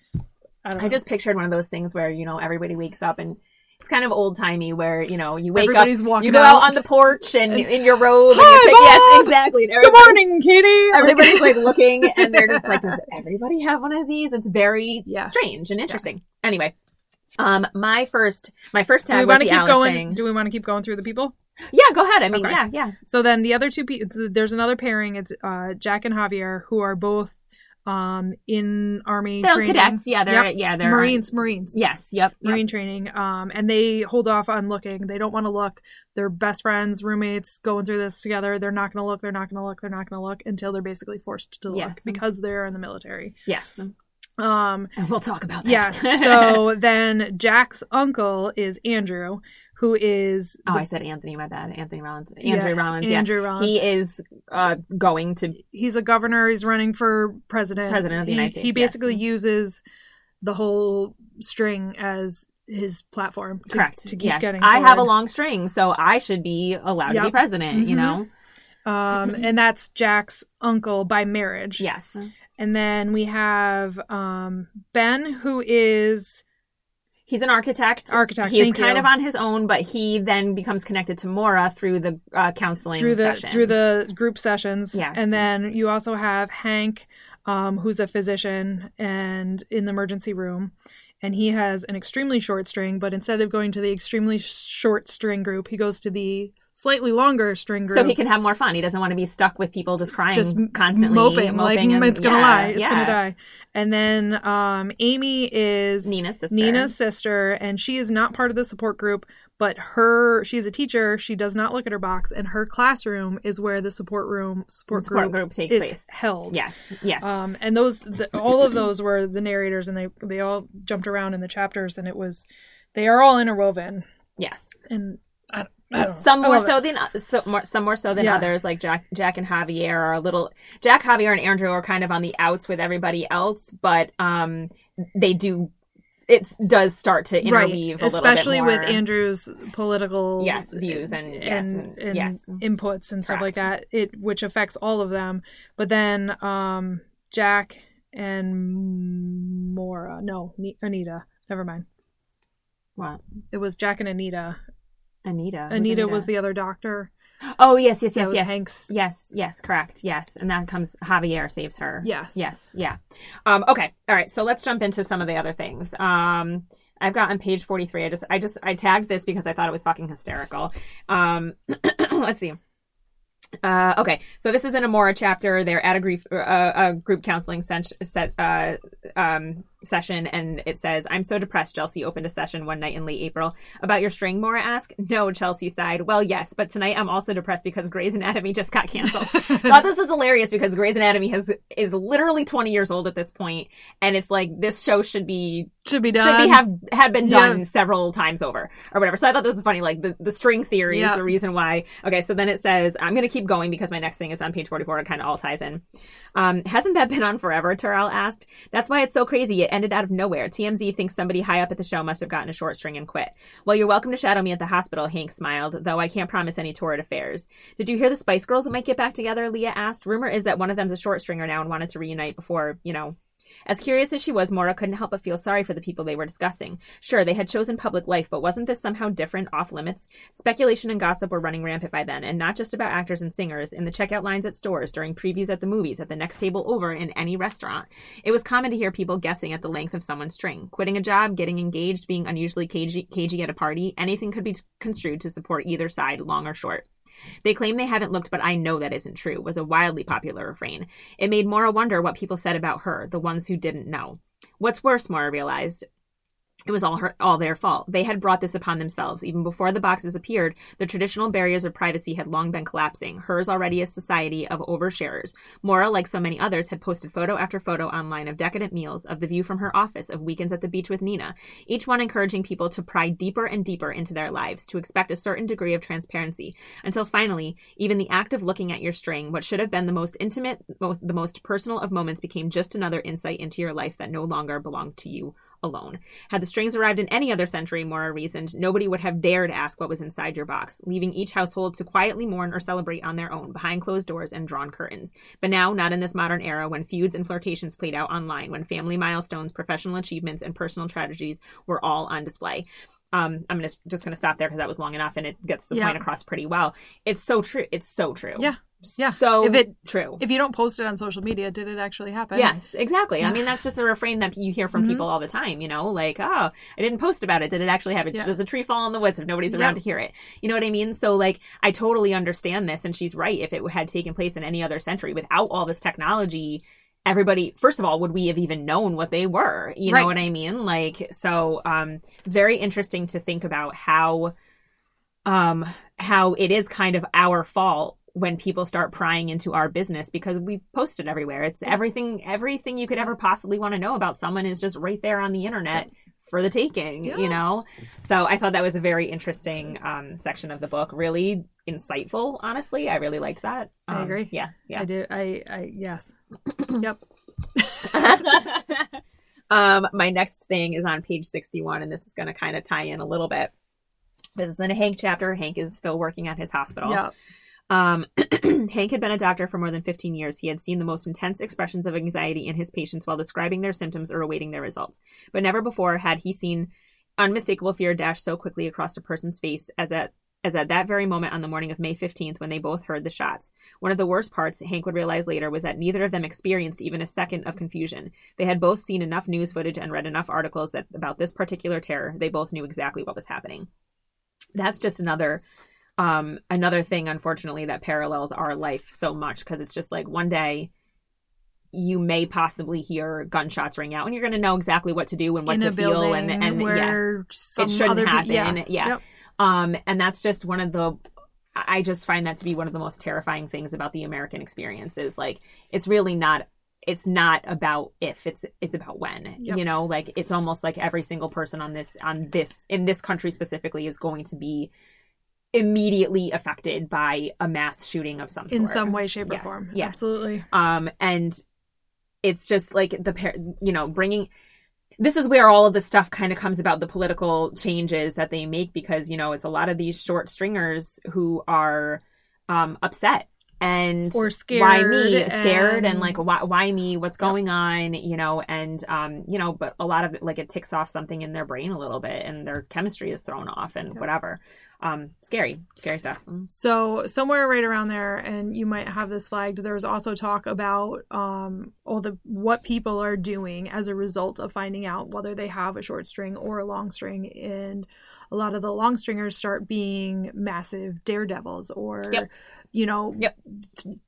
I. I just pictured one of those things where, you know, everybody wakes up and it's kind of old timey where, you know, you wake Everybody's up, walking you go out. on the porch and in your robe Hi, and pick, yes, exactly. Good morning, Katie. Everybody's like looking and they're just like, does everybody have one of these? It's very Yeah. strange and interesting. Anyway, um, my first, my first do we want to keep going? thing. Do we want to keep going through the people? Yeah, go ahead. I mean, Okay. yeah, yeah. So then the other two people, there's another pairing. It's uh, Jack and Javier, who are both um, in army They're training. cadets. Yeah, they're Yep. yeah they're Marines, Marines. Yes. Yep. yep. Marine training. Um, and they hold off on looking. They don't want to look. They're best friends, roommates, going through this together. They're not going to look. They're not going to look. They're not going to look until they're basically forced to look Yes. because they're in the military. Yes. Um, And we'll talk about that. yes. So then Jack's uncle is Andrew, who is Oh, the- I said Anthony. My bad. Anthony Rollins. Andrew Yeah, Rollins. Yeah. Andrew Rollins. He is uh, going to. he's a governor. He's running for president. President of the He- United He States, yes. basically uses the whole string as his platform to, correct. to keep yes. getting. I have a long string, so I should be allowed to be president. You Mhm. know. Um, and that's Jack's uncle by marriage. Yes. And then we have um, Ben, who is He's an architect. Architect, He's thank kind you. of on his own, but he then becomes connected to Maura through the uh, counseling through the sessions. through the group sessions. Yes. And then you also have Hank, um, who's a physician and in the emergency room. And he has an extremely short string, but instead of going to the extremely short string group, he goes to the slightly longer string group. so he can have more fun. He doesn't want to be stuck with people just crying just constantly, moping, like and- it's gonna yeah, lie, it's yeah. gonna die. And then um, Amie is Nina's sister. Nina's sister, and she is not part of the support group, but her she's a teacher. She does not look at her box, and her classroom is where the support room support, support group, group takes is place. held. Yes. Yes. Um, and those the, all of those were the narrators, and they they all jumped around in the chapters, and it was they are all interwoven, yes. and Some more love it. so than so more, some more so than Yeah. others. Like Jack, Jack and Javier are a little. Jack, Javier, and Andrew are kind of on the outs with everybody else, but um, they do. It does start to interweave a little bit especially with. Andrew's political Yes, views and- yes, and, and- and yes. inputs and stuff like that. It which affects all of them. But then um Jack and Maura, no, Anita. Never mind. What? It was Jack and Anita. Anita. Who's Anita, was the other doctor. Oh yes, yes, That yes, was yes. Hank's- Yes, yes, correct. Yes, and then comes Javier saves her. Yes. Yes. Yeah. Um, okay. All right. So let's jump into some of the other things. Um, I've got on page 43. I just, I just, I tagged this because I thought it was fucking hysterical. Um, let's see. Uh, okay, so this is an Amora chapter. They're at a grief, uh, a group counseling sen- set, uh, um, session, and it says, "I'm so depressed." Chelsea opened a session one night in late April about your string. Maura asked. No, Chelsea sighed. Well, yes, but tonight I'm also depressed because Grey's Anatomy just got canceled. Thought this is hilarious because Grey's Anatomy has is literally 20 years old at this point, and it's like this show should be Should be done. should be have had been done several times over or whatever. So I thought this was funny. Like the, the string theory is the reason why. Okay, so then it says I'm gonna keep going because my next thing is on page 44. It kind of all ties in. Um, hasn't that been on forever? Terrell asked. That's why it's so crazy. It ended out of nowhere. TMZ thinks somebody high up at the show must have gotten a short string and quit. Well, you're welcome to shadow me at the hospital. Hank smiled, though I can't promise any torrid affairs. Did you hear the Spice Girls might get back together? Leah asked. Rumor is that one of them's a short stringer now and wanted to reunite before, you know, as curious as she was, Maura couldn't help but feel sorry for the people they were discussing. Sure, they had chosen public life, but wasn't this somehow different, off limits? Speculation and gossip were running rampant by then, and not just about actors and singers, in the checkout lines at stores, during previews at the movies, at the next table over, in any restaurant. It was common to hear people guessing at the length of someone's string. Quitting a job, getting engaged, being unusually cagey, cagey at a party, anything could be construed to support either side, long or short. They claim they haven't looked, but I know that isn't true, was a wildly popular refrain. It made Maura wonder what people said about her, the ones who didn't know. What's worse, Maura realized, it was all her, all their fault. They had brought this upon themselves. Even before the boxes appeared, the traditional barriers of privacy had long been collapsing. Hers already a society of oversharers. Maura, like so many others, had posted photo after photo online of decadent meals, of the view from her office, of weekends at the beach with Nina. Each one encouraging people to pry deeper and deeper into their lives, to expect a certain degree of transparency, until finally, even the act of looking at your string, what should have been the most intimate, most, the most personal of moments, became just another insight into your life that no longer belonged to you alone. Had the strings arrived in any other century, Maura reasoned, nobody would have dared ask what was inside your box, leaving each household to quietly mourn or celebrate on their own, behind closed doors and drawn curtains. But now, not in this modern era, when feuds and flirtations played out online, when family milestones, professional achievements, and personal tragedies were all on display. Um, I'm just just gonna stop there because that was long enough and it gets the Yeah. point across pretty well. It's so true. It's so true. Yeah. Yeah. So If it- true. If you don't post it on social media, did it actually happen? Yes, exactly. I mean, that's just a refrain that you hear from Mhm. people all the time, you know, like, oh, I didn't post about it. Did it actually happen? Yeah. Does a tree fall in the woods if nobody's around Yep. to hear it? You know what I mean? So, like, I totally understand this. And she's right. If it had taken place in any other century without all this technology, everybody first of all would we have even known what they were you Right. know what i mean like so um it's very interesting to think about how um how it is kind of our fault when people start prying into our business because we post it everywhere it's everything everything you could ever possibly want to know about someone is just right there on the internet for the taking Yeah. you know so i thought that was a very interesting um section of the book really insightful honestly i really liked that I Um, agree. yeah yeah I do. I. I. Yes. yep. um, my next thing is on page 61, and this is going to kind of tie in a little bit. This is in a Hank chapter. Hank is still working at his hospital. Yep. Um, Hank had been a doctor for more than 15 years. He had seen the most intense expressions of anxiety in his patients while describing their symptoms or awaiting their results. But never before had he seen unmistakable fear dash so quickly across a person's face as at as at that very moment on the morning of May 15th when they both heard the shots. One of the worst parts, Hank would realize later, was that neither of them experienced even a second of confusion. They had both seen enough news footage and read enough articles that about this particular terror, they both knew exactly what was happening. That's just another um another thing unfortunately that parallels our life so much because it's just like one day you may possibly hear gunshots ring out and you're going to know exactly what to do and what to feel and and where yes it shouldn't other pe- happen yeah. yeah, Yep. um and that's just one of the i just find that to be one of the most terrifying things about the american experience is like it's really not it's not about if it's it's about when Yep. you know like it's almost like every single person on this on this in this country specifically is going to be immediately affected by a mass shooting of some sort In some way, shape, Yes, or form. yes. Absolutely. um and it's just like the par- you know bringing this is where all of this stuff kind of comes about the political changes that they make because you know it's a lot of these short stringers who are um upset and Or scared. why me scared and, and- like why, why me what's going on you know and um you know but a lot of it like it ticks off something in their brain a little bit and their chemistry is thrown off and whatever um scary scary stuff Mm. So somewhere right around there, and you might have this flagged. There's also talk about um, all the what people are doing as a result of finding out whether they have a short string or a long string, and a lot of the long stringers start being massive daredevils, or Yep. You know, Yep.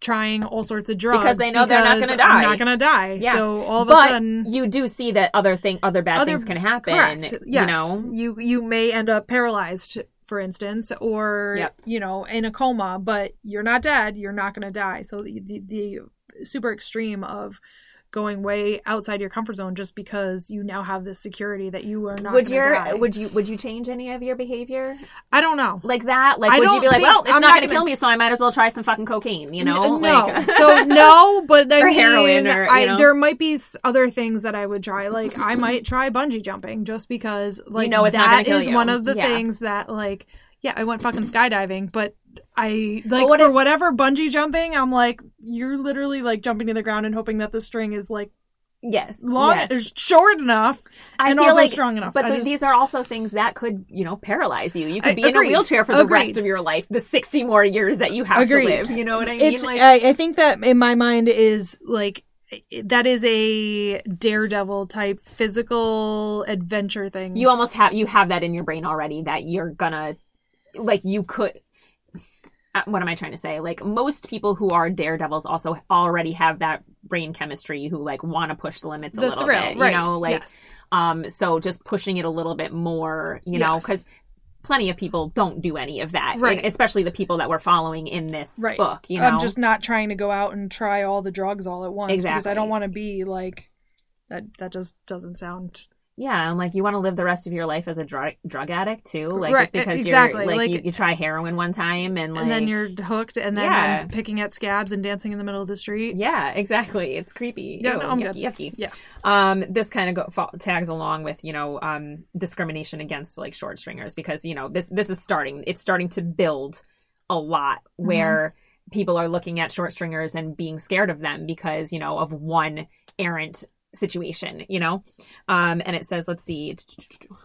trying all sorts of drugs Because they know they're not gonna I'm die. not going to die. Yeah. So all of but a sudden, you do see that other thing other bad Other- things can happen Correct. you know you you may end up paralyzed, for instance, or Yep. you know in a coma, but you're not dead. You're not going to die. So the, the the super extreme of going way outside your comfort zone just because you now have this security that you are not. would your die. would you would you change any of your behavior I don't know. like that like I would you be like well it's I'm not, not gonna, gonna- kill me so i might as well try some fucking cocaine you know N- no. like so no, but I Or mean, heroin or, you I, know. there might be other things that I would try. Like I might try bungee jumping just because, like, know it's that is you. one of the Yeah. things that, like, yeah, I went fucking skydiving, but I like what for if- whatever bungee jumping, I'm like, you're literally like jumping to the ground and hoping that the string is like yes long, yes. or short enough, I and feel also like, strong enough. But just- these are also things that could, you know, paralyze you. You could I- be in a wheelchair for the Agreed. rest of your life, the 60 more years that you have Agreed. to live. You know what I mean? like, I, I think that in my mind is like that is a daredevil type physical adventure thing you almost have, you have that in your brain already that you're gonna, like, you could. Uh, What am I trying to say? Like most people who are daredevils also already have that brain chemistry who like want to push the limits a the little thrill bit, right you know, like yes. Um, so just pushing it a little bit more, you know, because plenty of people don't do any of that, Right. and especially the people that we're following in this Right. book. You know, i'm just not trying to go out and try all the drugs all at once because i don't want to be like that that just doesn't sound yeah, and like you want to live the rest of your life as a drug drug addict too, like Right, just because exactly, you're like, like- you, you try heroin one time and like and then you're hooked and then Yeah. I'm picking at scabs and dancing in the middle of the street yeah, exactly. It's creepy. Yeah, Ew, no, I'm yucky, good. yucky. Yeah. Um, this kind of go, tags along with you know um discrimination against like short stringers because you know this this is starting. It's starting to build a lot Mm-hmm. where people are looking at short stringers and being scared of them because you know of one errant situation. You know, um, and it says let's see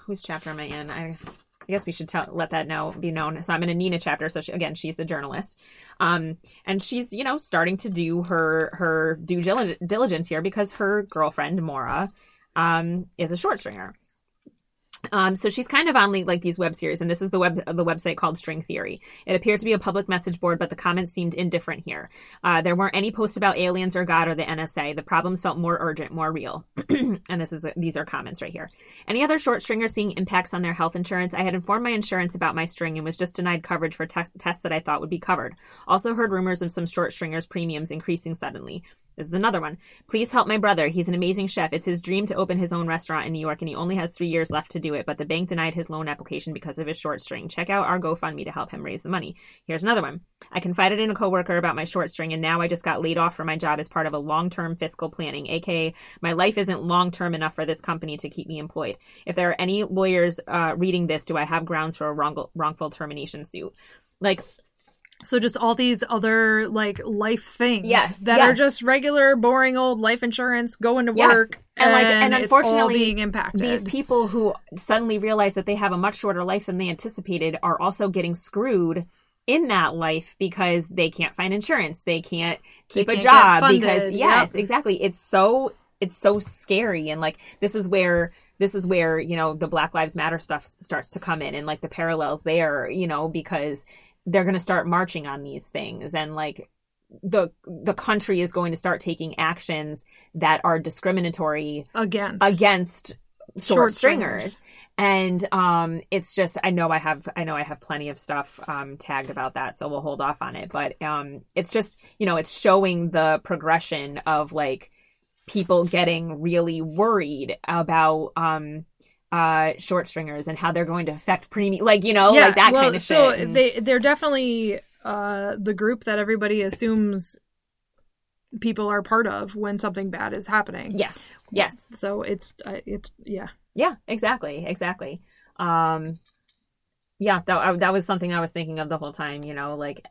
whose chapter am I in? I. I guess we should tell, let that know be known. So I'm in a Nina chapter. So she, again, she's the journalist, um, and she's you know starting to do her her due dili- diligence here because her girlfriend Maura um, is a short stringer. Um, so she's kind of on like, these web series, and this is the web the website called String Theory. It appears to be a public message board, but the comments seemed indifferent here. Uh, there weren't any posts about aliens or God or the NSA. The problems felt more urgent, more real. and this is these are comments right here. Any other short stringers seeing impacts on their health insurance? I had informed my insurance about my string and was just denied coverage for te- tests that I thought would be covered. Also heard rumors of some short stringers premiums increasing suddenly. This is another one. Please help my brother. He's an amazing chef. It's his dream to open his own restaurant in New York, and he only has three years left to do it. But the bank denied his loan application because of his short string. Check out our GoFundMe to help him raise the money. Here's another one. I confided in a coworker about my short string, and now I just got laid off from my job as part of a long-term fiscal planning, aka my life isn't long-term enough for this company to keep me employed. If there are any lawyers uh, reading this, do I have grounds for a wrong- wrongful termination suit? Like So just all these other like life things Yes, that are just regular, boring old life insurance, going to Yes. work, And, like, and it's all unfortunately, being impacted. these people who suddenly realize that they have a much shorter life than they anticipated are also getting screwed in that life because they can't find insurance they can't keep They a can't job because yes Yep. exactly it's so it's so scary and like this is where this is where you know the black lives matter stuff starts to come in and like the parallels there you know because they're going to start marching on these things and like the the country is going to start taking actions that are discriminatory against against short, stringers. stringers. And um it's just I know I have I know I have plenty of stuff um tagged about that, so we'll hold off on it. But um it's just, you know, it's showing the progression of like people getting really worried about um uh short stringers and how they're going to affect premium like, you know, like that well, kind of so shit. And- they they're definitely uh the group that everybody assumes people are part of when something bad is happening. yes. Yes. So it's uh, it's yeah. Yeah, exactly, exactly. Um, yeah, that I, that was something I was thinking of the whole time. You know, like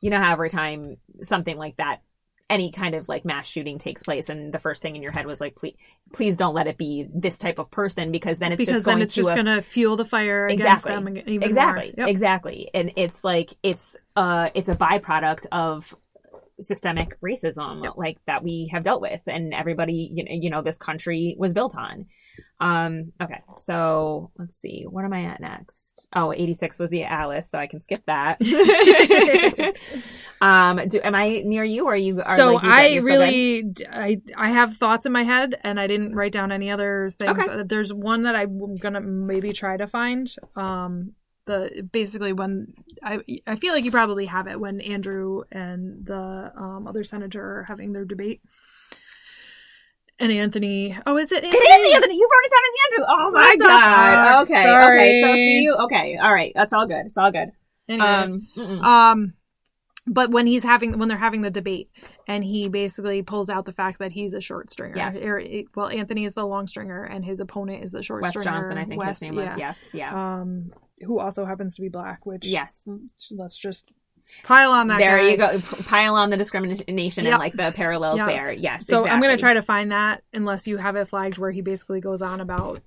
you know how every time something like that, any kind of like mass shooting takes place, and the first thing in your head was like, please, please don't let it be this type of person, because then it's because just then it's to just a- going to fuel the fire Exactly. against them ag- even exactly. Yep. exactly, and it's like it's uh it's a byproduct of systemic racism Yep. like that we have dealt with and everybody you know, you know this country was built on um okay so let's see what am i at next oh 86 was the alice so i can skip that um do am i near you or are you are so like, you I you're still good? really, d- I, I have thoughts in my head, and I didn't write down any other things. Okay. Uh, There's one that I'm gonna maybe try to find. Um, the basically when I, I feel like you probably have it when Andrew and the um, other senator are having their debate, and Anthony. Oh, is it? Anthony? It is Anthony. You wrote it down as Andrew. Oh my god. Okay. Sorry. Okay. So see you. Okay. All right. That's all good. It's all good. Anyways. Um. Um, but when he's having when they're having the debate, and he basically pulls out the fact that he's a short stringer. Yes. Or, well, Anthony is the long stringer, and his opponent is the short Wes stringer. Johnson. I think Wes, his name was. yeah. Yes. Yeah. Um, who also happens to be black. Which yes. let's just pile on that. there guy. you go. Pile on the discrimination Yep. and like the parallels Yep. there. Yes. So I'm gonna try to find that unless you have it flagged where he basically goes on about.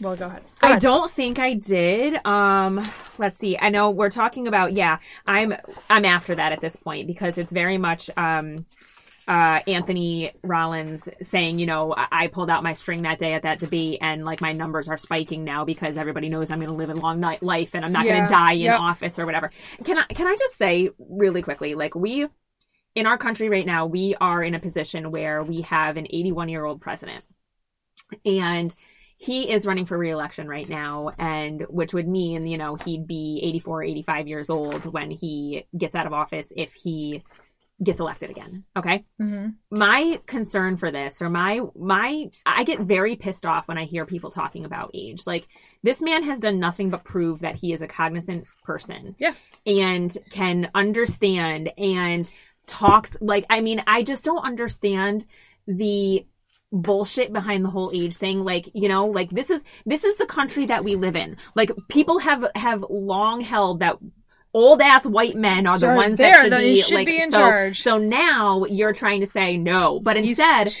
Well, go ahead. Go I ahead. don't think I did. Um, let's see. I know we're talking about. Yeah, I'm. I'm after that at this point because it's very much. Um, uh, Anthony Rollins saying, you know, I-, I pulled out my string that day at that debate, and like my numbers are spiking now because everybody knows I'm going to live a long night life and I'm not going to die in Yep. office or whatever. Can I? Can I just say really quickly, like we. In our country right now, we are in a position where we have an 81 year old president. And he is running for reelection right now and which would mean you know he'd be 84 85 years old when he gets out of office if he gets elected again okay Mhm. my concern for this or my my i get very pissed off when i hear people talking about age like this man has done nothing but prove that he is a cognizant person Yes. and can understand and talks like I mean I just don't understand the bullshit behind the whole age thing like you know like this is this is the country that we live in like people have have long held that old ass white men are the Sure, ones that should the- be should like be in so charge. so now you're trying to say no but He's instead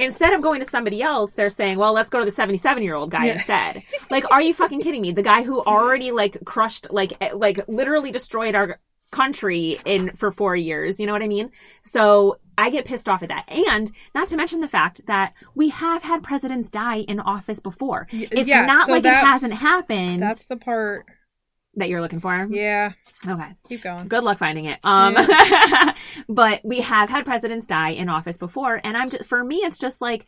instead of going to somebody else, they're saying, "Well, let's go to the 77 year old guy Yeah. instead." like, are you fucking kidding me? The guy who already like crushed, like, eh, like literally destroyed our country in for four years. You know what I mean? So I get pissed off at that. And not to mention the fact that we have had presidents die in office before. It's yeah, not so like it hasn't happened That's the part. That you're looking for. Yeah. Okay. Keep going. Good luck finding it. Um, but we have had presidents die in office before, and I'm just for me, it's just like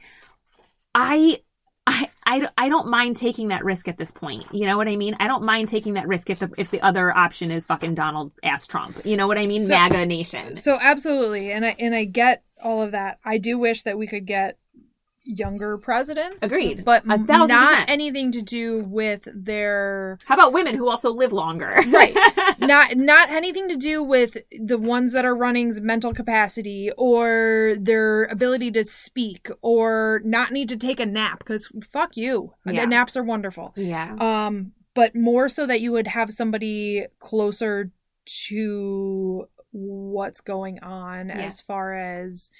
I. I, I, I don't mind taking that risk at this point. You know what I mean? I don't mind taking that risk if the if the other option is fucking Donald ass Trump. You know what I mean? So- MAGA nation. So absolutely, and I and I get all of that. I do wish that we could get younger presidents. Agreed. But not percent. anything to do with their How about women who also live longer? right not not anything to do with the ones that are running's mental capacity or their ability to speak or not need to take a nap because fuck you Yeah. naps are wonderful yeah. um but more so that you would have somebody closer to what's going on Yes. as far as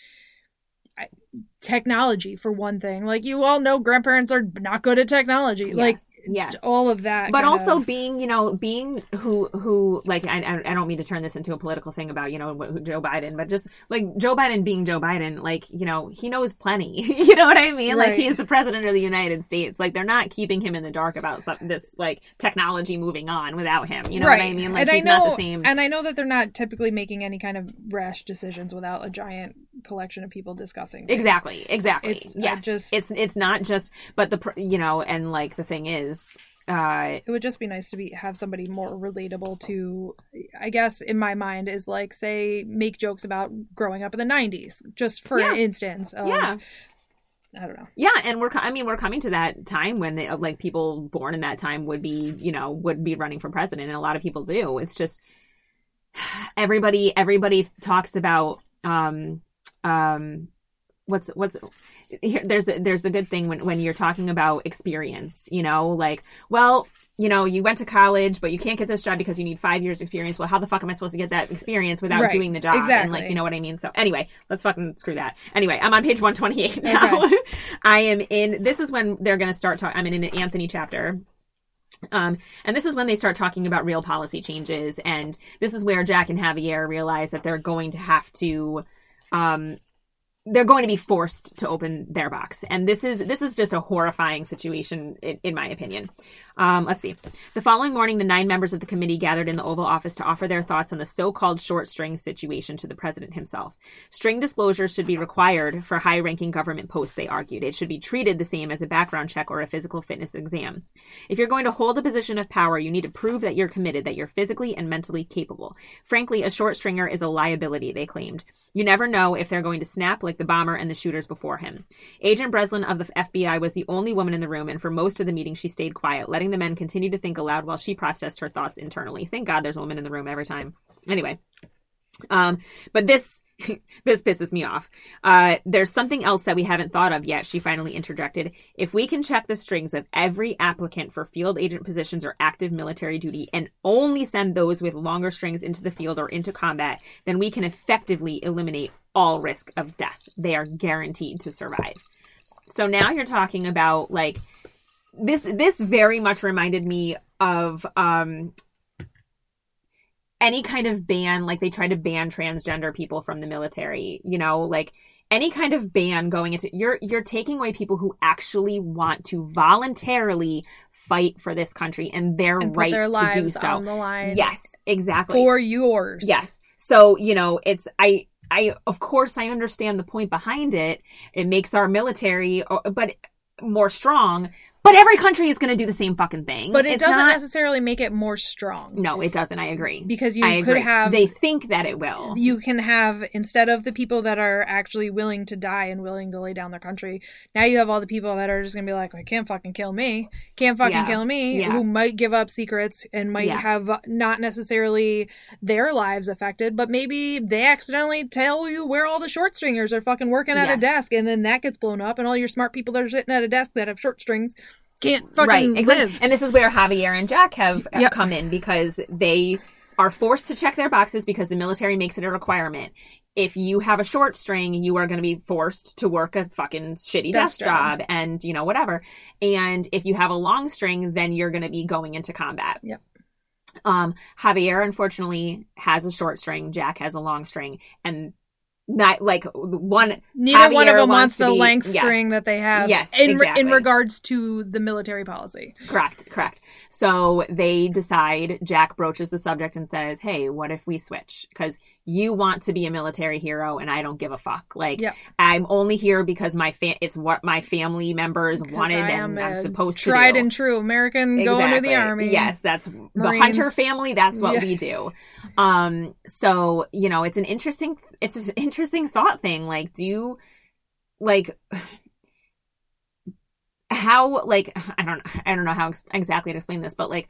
I- technology for one thing like you all know grandparents are not good at technology like Yes. yes. all of that but also of- being you know being who who like I, I don't mean to turn this into a political thing about you know Joe Biden but just like Joe Biden being Joe Biden like you know he knows plenty you know what I mean like Right. he is the president of the United States like they're not keeping him in the dark about some, this like technology moving on without him you know what I mean like and he's know, not the same And I know that they're not typically making any kind of rash decisions without a giant collection of people discussing. things. Exactly exactly It's, uh, yes just- it's it's not just but the you know and like the thing is uh It would just be nice to be have somebody more relatable to. I guess in my mind is like say make jokes about growing up in the '90s, just for Yeah. instance. Of, Yeah. I don't know. Yeah, and we're I mean we're coming to that time when they, like people born in that time would be you know would be running for president, and a lot of people do. It's just everybody everybody talks about um um what's what's here, there's a, there's a good thing when when you're talking about experience, you know, like well. You know, you went to college, but you can't get this job because you need five years experience. Well, how the fuck am I supposed to get that experience without Right, doing the job? And exactly. like, you know what I mean? So anyway, let's fucking screw that. Anyway, I'm on page 128 now. I am in, this is when they're going to start talking, I'm in an Anthony chapter. Um, and this is when they start talking about real policy changes. And this is where Jack and Javier realize that they're going to have to, um, they're going to be forced to open their box. And this is, this is just a horrifying situation, in, in my opinion. Um, let's see. The following morning, the nine members of the committee gathered in the Oval Office to offer their thoughts on the so-called short string situation to the president himself. String disclosures should be required for high-ranking government posts, they argued. It should be treated the same as a background check or a physical fitness exam. If you're going to hold a position of power, you need to prove that you're committed, that you're physically and mentally capable. Frankly, a short stringer is a liability, they claimed. You never know if they're going to snap like the bomber and the shooters before him. Agent Breslin of the FBI was the only woman in the room, and for most of the meeting, she stayed quiet, letting the men continue to think aloud while she processed her thoughts internally. Thank God there's a woman in the room every time. Anyway, um, but this this pisses me off. Uh, there's something else that we haven't thought of yet. She finally interjected. If we can check the strings of every applicant for field agent positions or active military duty, and only send those with longer strings into the field or into combat, then we can effectively eliminate all risk of death. They are guaranteed to survive. So now you're talking about like this. This very much reminded me of um any kind of ban, like they try to ban transgender people from the military, you know, like any kind of ban going into you're you're taking away people who actually want to voluntarily fight for this country and their And right their to do so. on the line. Yes, exactly. for yours. Yes. So, you know, it's I I of course I understand the point behind it. It makes our military uh, but more strong, but every country is going to do the same fucking thing. but it It's doesn't not- necessarily make it more strong. No, it doesn't. I agree. because you I could agree. have They think that it will. you can have instead of the people that are actually willing to die and willing to lay down their country now you have all the people that are just gonna be like "I can't fucking kill me can't fucking Yeah. kill me Yeah. who might give up secrets and might Yeah. have not necessarily their lives affected but maybe they accidentally tell you where all the short stringers are fucking working at a desk and then that gets blown up and all your smart people that are sitting at a desk that have short strings can't fucking right, exactly. live And this is where Javier and Jack have Yep. come in because they are forced to check their boxes because the military makes it a requirement. If you have a short string, you are going to be forced to work a fucking shitty desk, Desk job. job and, you know, whatever. And if you have a long string, then you're going to be going into combat. Yep. Um, Javier, unfortunately, has a short string. Jack has a long string. And not like one. Neither one of them wants wants the be- length yes. string that they have. Yes, in exactly. in regards to the military policy. Correct, correct. So they decide, Jack broaches the subject and says, Hey, what if we switch? Because you want to be a military hero and I don't give a fuck. Like, Yep. I'm only here because my fa- it's what my family members wanted and I'm supposed to tried and true American going to the army. Yes, that's the Hunter family. That's what Yeah. we do. Um, so you know, it's an interesting, it's an interesting thought thing. Like, do you like how like I don't I don't know how ex- exactly to explain this, but like,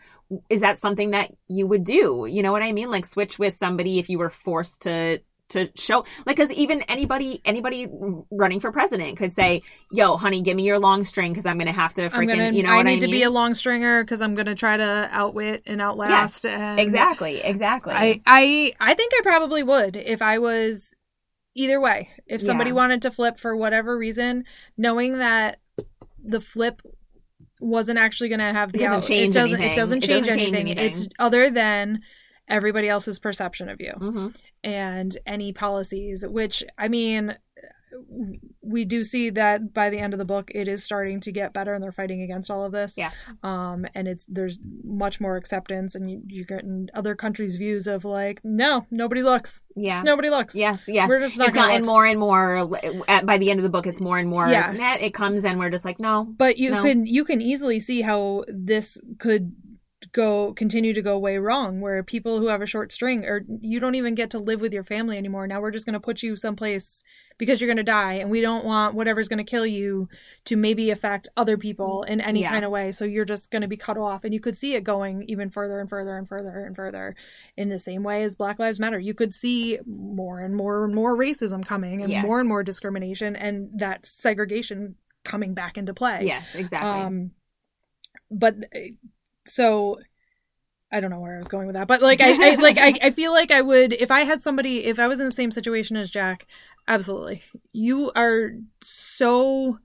is that something that you would do? You know what I mean? Like, switch with somebody if you were forced to to show like because even anybody anybody running for president could say yo honey give me your long string because i'm gonna have to freaking gonna. you know I what need I to be a long stringer because I'm gonna try to outwit and outlast. and exactly exactly I, I I think I probably would if I was either way. If somebody Yeah. wanted to flip for whatever reason, knowing that the flip wasn't actually going to have the It doesn't out- change it doesn't it doesn't It change doesn't change anything. anything. It's other than everybody else's perception of you hmm and any policies. Which I mean. We do see that by the end of the book, it is starting to get better, and they're fighting against all of this yeah um and it's there's much more acceptance and you, you're getting other countries views of like no nobody looks yeah Just nobody looks Yes, yes. We're just not it's gotten more and more. At, by the end of the book, it's more and more. Yeah. Yeah. It comes and we're just like, no. but you No. can you can easily see how this could go continue to go way wrong where people who have a short string or you don't even get to live with your family anymore now we're just going to put you someplace because you're going to die and we don't want whatever's going to kill you to maybe affect other people in any Yeah. kind of way so you're just going to be cut off and you could see it going even further and further and further and further in the same way as black lives matter you could see more and more and more racism coming and Yes. more and more discrimination and that segregation coming back into play Yes, exactly. um but so i don't know where i was going with that but like i, I like I, I feel like i would if i had somebody if i was in the same situation as jack absolutely you are so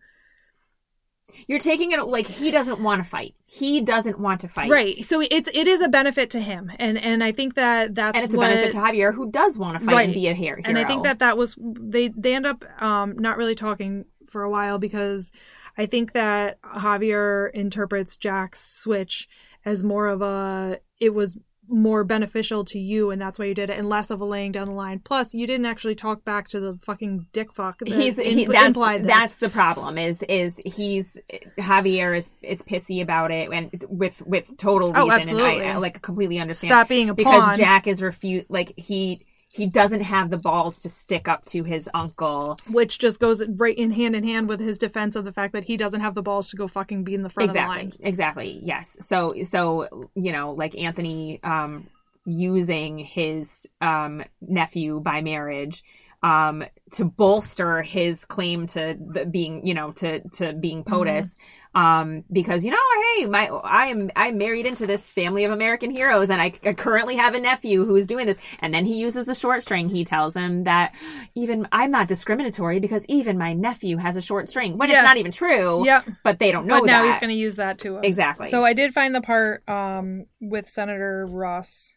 You're taking it like he doesn't want to fight. He doesn't want to fight. right so it's it is a benefit to him and and i think that that's And it's what a benefit to Javier who does want to fight Right. and be a hero. and I think that that was they they end up um not really talking for a while because I think that Javier interprets Jack's switch as more of a it was more beneficial to you and that's why you did it and less of a laying down the line. Plus, you didn't actually talk back to the fucking dick fuck. that he's he, that's implied this. that's the problem is is he's Javier is is pissy about it and with with total oh, reason Oh, absolutely. and I, I like completely understand stop being a because pawn. Jack is refute like he he doesn't have the balls to stick up to his uncle. Which just goes right in hand in hand with his defense of the fact that he doesn't have the balls to go fucking be in the front of the exactly exactly yes. So so you know like anthony um using his um nephew by marriage um to bolster his claim to the being you know to to being POTUS um because you know hey my i am i'm married into this family of american heroes and I, I currently have a nephew who is doing this and then he uses a short string he tells him that even i'm not discriminatory because even my nephew has a short string when Yeah. it's not even true Yep. but they don't know But now that. he's going to use that too. Exactly. So I did find the part um, with Senator Ross.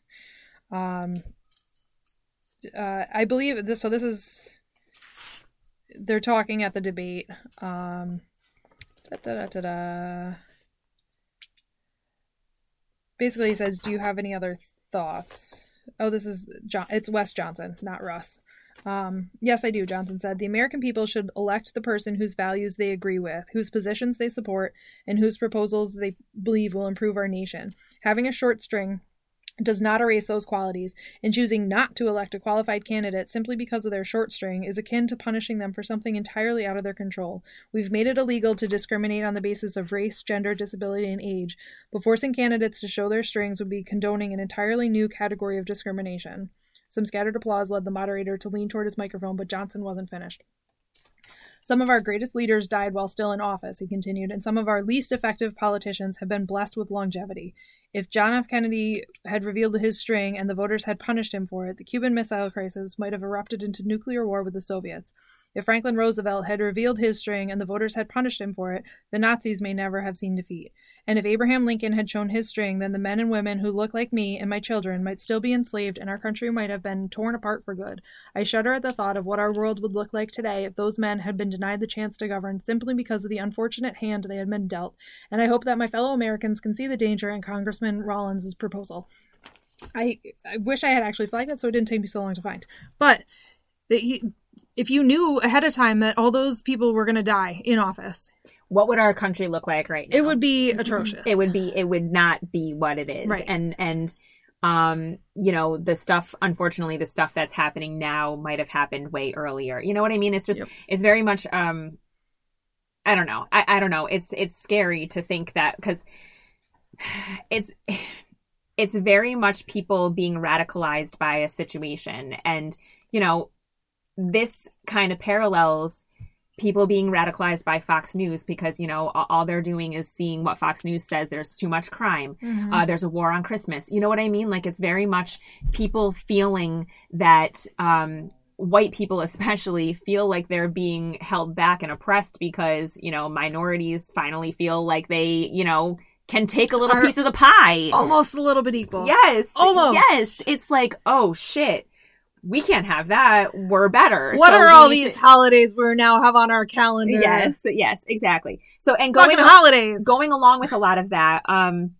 Um, uh, I believe this. So this is they're talking at the debate. Um, da, da, da. Basically, he says, "Do you have any other thoughts?" Oh, this is John. It's Wes Johnson, not Russ. Um, yes, I do, Johnson said. The American people should elect the person whose values they agree with, whose positions they support, and whose proposals they believe will improve our nation. Having a short string does not erase those qualities, and choosing not to elect a qualified candidate simply because of their short string is akin to punishing them for something entirely out of their control. We've made it illegal to discriminate on the basis of race, gender, disability, and age, but forcing candidates to show their strings would be condoning an entirely new category of discrimination. Some scattered applause led the moderator to lean toward his microphone, but Johnson wasn't finished. Some of our greatest leaders died while still in office, he continued, and some of our least effective politicians have been blessed with longevity. If John F. Kennedy had revealed his string and the voters had punished him for it, the Cuban Missile Crisis might have erupted into nuclear war with the Soviets. If Franklin Roosevelt had revealed his string and the voters had punished him for it, the Nazis may never have seen defeat. And if Abraham Lincoln had shown his string, then the men and women who look like me and my children might still be enslaved and our country might have been torn apart for good. I shudder at the thought of what our world would look like today if those men had been denied the chance to govern simply because of the unfortunate hand they had been dealt. And I hope that my fellow Americans can see the danger in Congressman Rollins' proposal. I, I wish I had actually flagged that so it didn't take me so long to find. But he, if you knew ahead of time that all those people were going to die in office, What would our country look like right now? it would be atrocious. it would be it would not be what it is Right. and and um you know the stuff unfortunately the stuff that's happening now might have happened way earlier you know what i mean it's just Yep. it's very much um i don't know i, I don't know it's it's scary to think that because it's it's very much people being radicalized by a situation and you know this kind of parallels people being radicalized by Fox News because you know all they're doing is seeing what Fox News says there's too much crime. Mhm. uh, there's a war on Christmas. You know what I mean? Like it's very much people feeling that um white people especially feel like they're being held back and oppressed because you know minorities finally feel like they you know can take a little Are- piece of the pie. almost a little bit equal. yes. Almost. yes. It's like oh shit we can't have that we're better What So are all these to- holidays we now have on our calendar? Yes, yes, exactly. So and It's going fucking holidays. going along with a lot of that, um,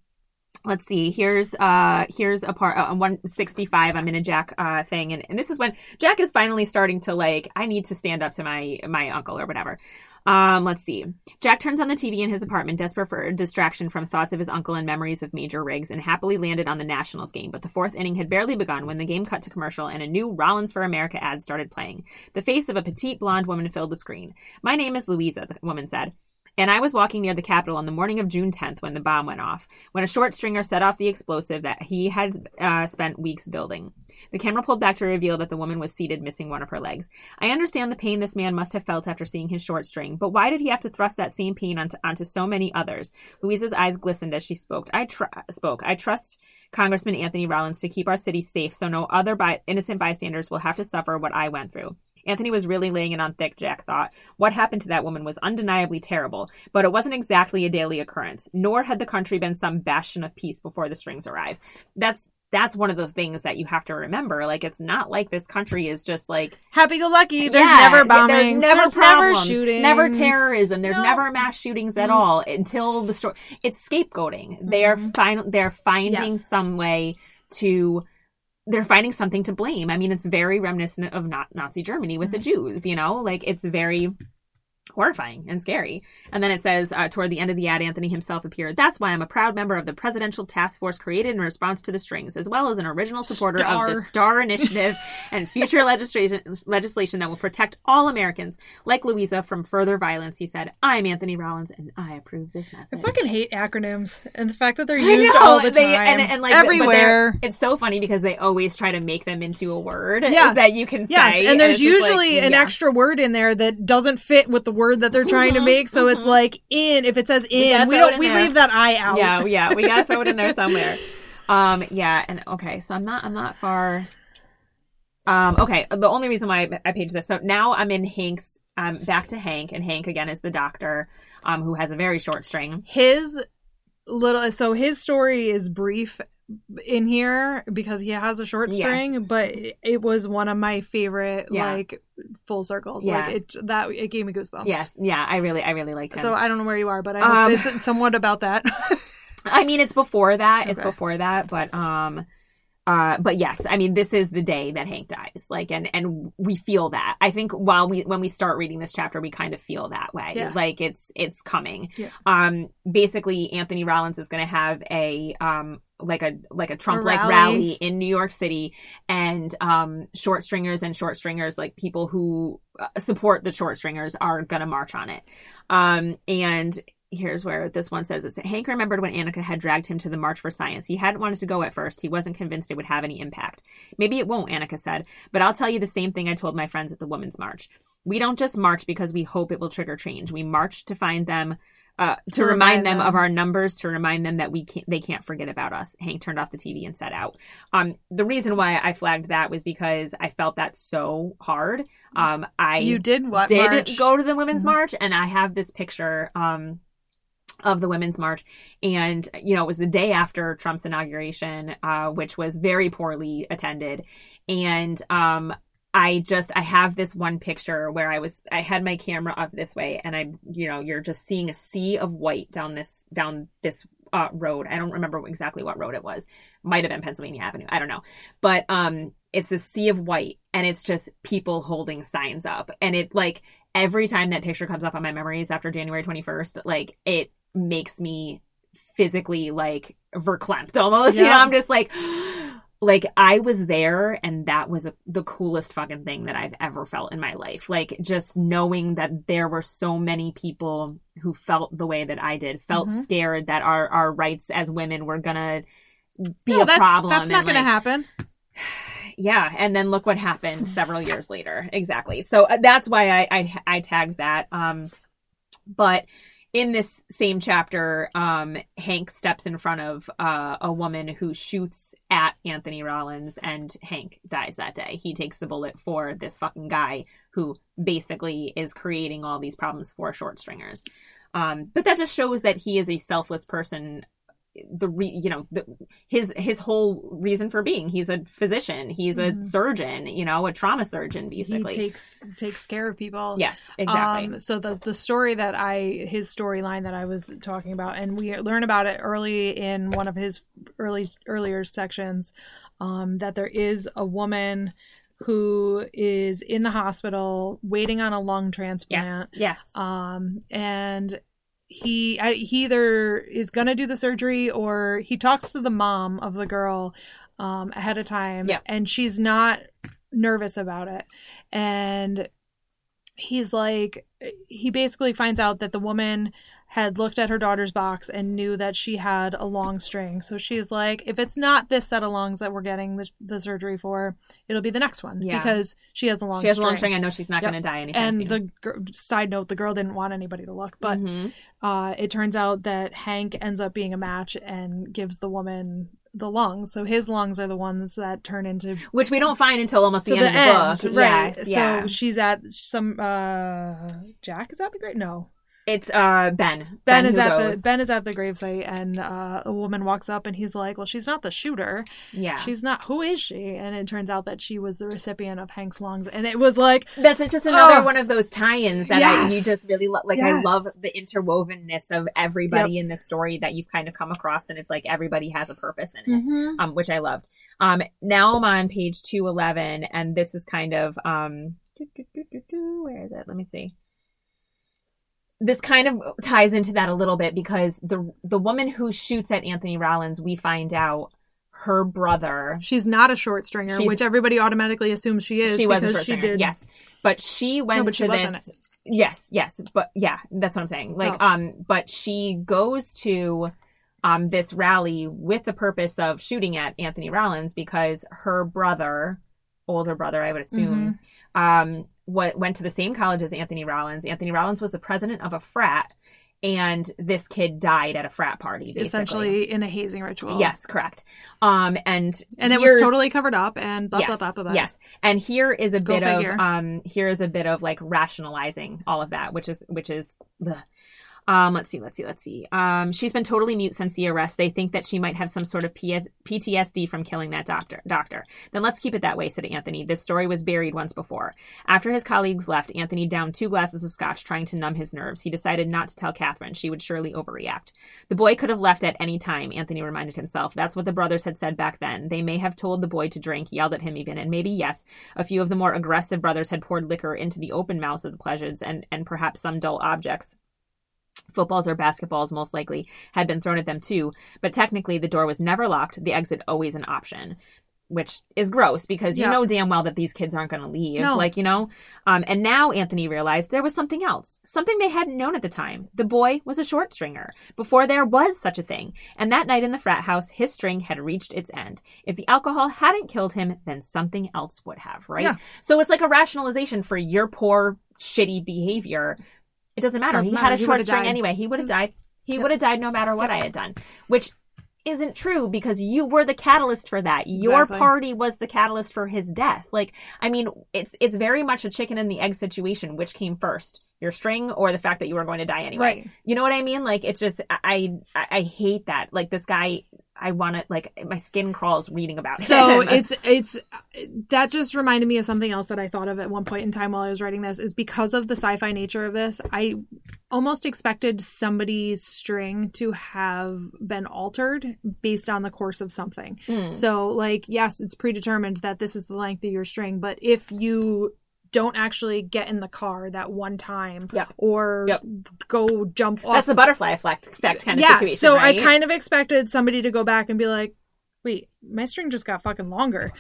let's see. Here's uh here's a part uh, 165. I'm in a Jack uh thing, and, and this is when Jack is finally starting to like. I need to stand up to my my uncle or whatever. Um, let's see. Jack turns on the TV in his apartment, desperate for distraction from thoughts of his uncle and memories of Major Riggs, and happily landed on the Nationals game. But the fourth inning had barely begun when the game cut to commercial and a new Rollins for America ad started playing. The face of a petite blonde woman filled the screen. My name is Louisa, the woman said. And I was walking near the Capitol on the morning of June 10th when the bomb went off, when a short stringer set off the explosive that he had uh, spent weeks building. The camera pulled back to reveal that the woman was seated, missing one of her legs. I understand the pain this man must have felt after seeing his short string, but why did he have to thrust that same pain onto, onto so many others? Louisa's eyes glistened as she spoke. I tr- spoke. I trust Congressman Anthony Rollins to keep our city safe so no other by- innocent bystanders will have to suffer what I went through. Anthony was really laying it on thick, Jack thought. What happened to that woman was undeniably terrible, but it wasn't exactly a daily occurrence, nor had the country been some bastion of peace before the strings arrived. That's that's one of the things that you have to remember. Like it's not like this country is just like Happy go lucky. There's yeah, never bombings. There's never There's never shootings. Never terrorism. There's No. never mass shootings at Mhm. all until the story. It's scapegoating. They are Mhm. fin- They're finding Yes. some way to. They're finding something to blame. I mean, it's very reminiscent of not Nazi Germany with the mm-hmm. Jews. You know, like it's very horrifying and scary. And then it says, uh, toward the end of the ad, Anthony himself appeared. That's why I'm a proud member of the presidential task force created in response to the strings, as well as an original supporter of the Star. STAR initiative and future legislation legislation that will protect all Americans, like Louisa, from further violence. He said, "I'm Anthony Rollins, and I approve this message." I fucking hate acronyms and the fact that they're used know, all the they- time. and, and like everywhere. It's so funny because they always try to make them into a word that you can Yes, say. and there's it's just like, usually an yeah. extra word in there that doesn't fit with the word that they're trying to Mhm, make. So it's mhm. like in. If it says in, we it don't. in We there. leave that I out. Yeah, yeah, we gotta throw it in there somewhere. Um, yeah, and okay, so I'm not, I'm not far. Um, okay, the only reason why I, I paged this, so now I'm in Hank's, um, back to Hank, and Hank again is the doctor, um, who has a very short string. his little so his story is brief in here because he has a short Yes. string but it was one of my favorite Yeah. like full circles Yeah. like it that it gave me goosebumps Yes, yeah, I really, I really liked him. so i don't know where you are but i Um, it's somewhat about that I mean, it's before that. It's before that, but um, uh, but yes, I mean, this is the day that Hank dies. Like, and and we feel that. I think while we when we start reading this chapter, we kind of feel that way. Yeah. Like it's it's coming. Yeah. Um, basically, Anthony Rollins is going to have a um like a like a Trump like rally. rally in New York City, and um short stringers and short stringers like people who uh, support the short stringers are going to march on it. Um, and here's where this one says it's Hank remembered when Anika had dragged him to the March for Science. He hadn't wanted to go at first. He wasn't convinced it would have any impact. Maybe it won't, Anika said, but I'll tell you the same thing I told my friends at the Women's March. We don't just march because we hope it will trigger change. We march to find them uh, to, To remind, remind them, them. of our numbers, to remind them that we can't, they can't forget about us. Hank turned off the TV and set out. Um, the reason why I flagged that was because I felt that so hard. Um, I you did what? did March? go to the women's Mhm. march and i have this picture um of the women's march and you know it was the day after trump's inauguration uh which was very poorly attended and um I just I have this one picture where I was I had my camera up this way and I you know you're just seeing a sea of white down this down this uh, road. I don't remember exactly what road it was. Might have been Pennsylvania Avenue. I don't know. But um it's a sea of white and it's just people holding signs up and it like every time that picture comes up on my memories after January 21st like it makes me physically like verklempt almost. You know, I'm just like like I was there and that was a, the coolest fucking thing that I've ever felt in my life. Like just knowing that there were so many people who felt the way that I did, felt Mhm. scared that our our rights as women were gonna be No, a that's, problem. That's not going to happen. yeah and then look what happened several years later exactly so uh, that's why I, I i tagged that um but in this same chapter um hank steps in front of uh, a woman who shoots at anthony rollins and hank dies that day. He takes the bullet for this fucking guy who basically is creating all these problems for short stringers. Um but that just shows that he is a selfless person the re, you know the, his his whole reason for being he's a physician he's a Mhm. surgeon you know a trauma surgeon basically He takes takes care of people. yes exactly Um, so the the story that I his storyline that I was talking about, and we learn about it early in one of his early earlier sections, um, that there is a woman who is in the hospital waiting on a lung yes transplant. yes Um, and he he either is gonna do the surgery or he talks to the mom of the girl um, ahead of time, Yeah. and she's not nervous about it, and he's like he basically finds out that the woman had looked at her daughter's box and knew that she had a long string. So she's like, if it's not this set of lungs that we're getting the, the surgery for, it'll be the next one Yeah. because she has a long string. she has a long string i know she's not Yep. going to die anytime And soon the gr- side note, the girl didn't want anybody to look, but Mhm. uh, it turns out that Hank ends up being a match and gives the woman the lungs. So his lungs are the ones that turn into which we don't find until almost the the end end, of the book right? Yes, yeah So she's at some uh Jack is that the grave. No, it's uh ben Ben, is at goes. the Ben is at the gravesite, and uh, a woman walks up, and he's like, "Well, she's not the shooter. yeah She's not. Who is she?" And it turns out that she was the recipient of Hank's lungs, and it was like, That's just another Ugh. one of those tie-ins that I, you just really love. Like I love the interwovenness of everybody in this story that you've kind of come across, and it's like everybody has a purpose in it. mhm. um, which I loved. Um, now I'm on page 211, and this is kind of, um, where is it? Let me see. This kind of ties into that a little bit because the the woman who shoots at Anthony Rollins, we find out her brother. she's not a short stringer, which everybody automatically assumes she is. She was a short she stringer, did. yes, but she went No, but to she this. Yes, yes, but yeah, that's what I'm saying. Like, Oh. um, but she goes to um this rally with the purpose of shooting at Anthony Rollins because her brother, older brother, I would assume, Mm-hmm. um, what went to the same college as Anthony Rollins. Anthony Rollins was the president of a frat, and this kid died at a frat party, basically. essentially in a hazing ritual. Yes, correct. Um, and and it was totally covered up and blah yes, blah blah blah. blah. Yes. And here is a Go bit figure. of um here is a bit of like rationalizing all of that, which is which is ugh. Um let's see, let's see, let's see. Um she's been totally mute since the arrest. They think that she might have some sort of PS- PTSD from killing that doctor doctor. Then let's keep it that way, said Anthony. This story was buried once before. After his colleagues left, Anthony downed two glasses of scotch trying to numb his nerves. He decided not to tell Catherine. She would surely overreact. The boy could have left at any time, Anthony reminded himself. That's what the brothers had said back then. They may have told the boy to drink, yelled at him even, and maybe, yes, a few of the more aggressive brothers had poured liquor into the open mouths of the pleasures and, and perhaps some dull objects. Footballs or basketballs, most likely, had been thrown at them too, but technically the door was never locked, the exit always an option. Which is gross because you Yeah. know damn well that these kids aren't going to leave. No. Like, you know? Um, and now Anthony realized there was something else, something they hadn't known at the time. The boy was a short stringer before there was such a thing. And that night in the frat house, his string had reached its end. If the alcohol hadn't killed him, then something else would have, right? Yeah. So it's like a rationalization for your poor, shitty behavior. It doesn't matter. Doesn't he matter. had a He short string died. anyway. He would have died. He Yep. would have died no matter what I had done, which isn't true because you were the catalyst for that. Your Exactly. party was the catalyst for his death. Like, I mean, it's it's very much a chicken and the egg situation. Which came first, your string or the fact that you were going to die anyway? Right. You know what I mean? Like, it's just I I, I hate that. Like this guy, I want to like my skin crawls reading about it. So him. it's it's that just reminded me of something else that I thought of at one point in time while I was writing this is because of the sci-fi nature of this, I almost expected somebody's string to have been altered based on the course of something. Mm. So like yes, it's predetermined that this is the length of your string, but if you don't actually get in the car that one time or Yep. go jump off That's the butterfly effect, effect kind of yeah, situation. so right? I kind of expected somebody to go back and be like, "Wait, my string just got fucking longer."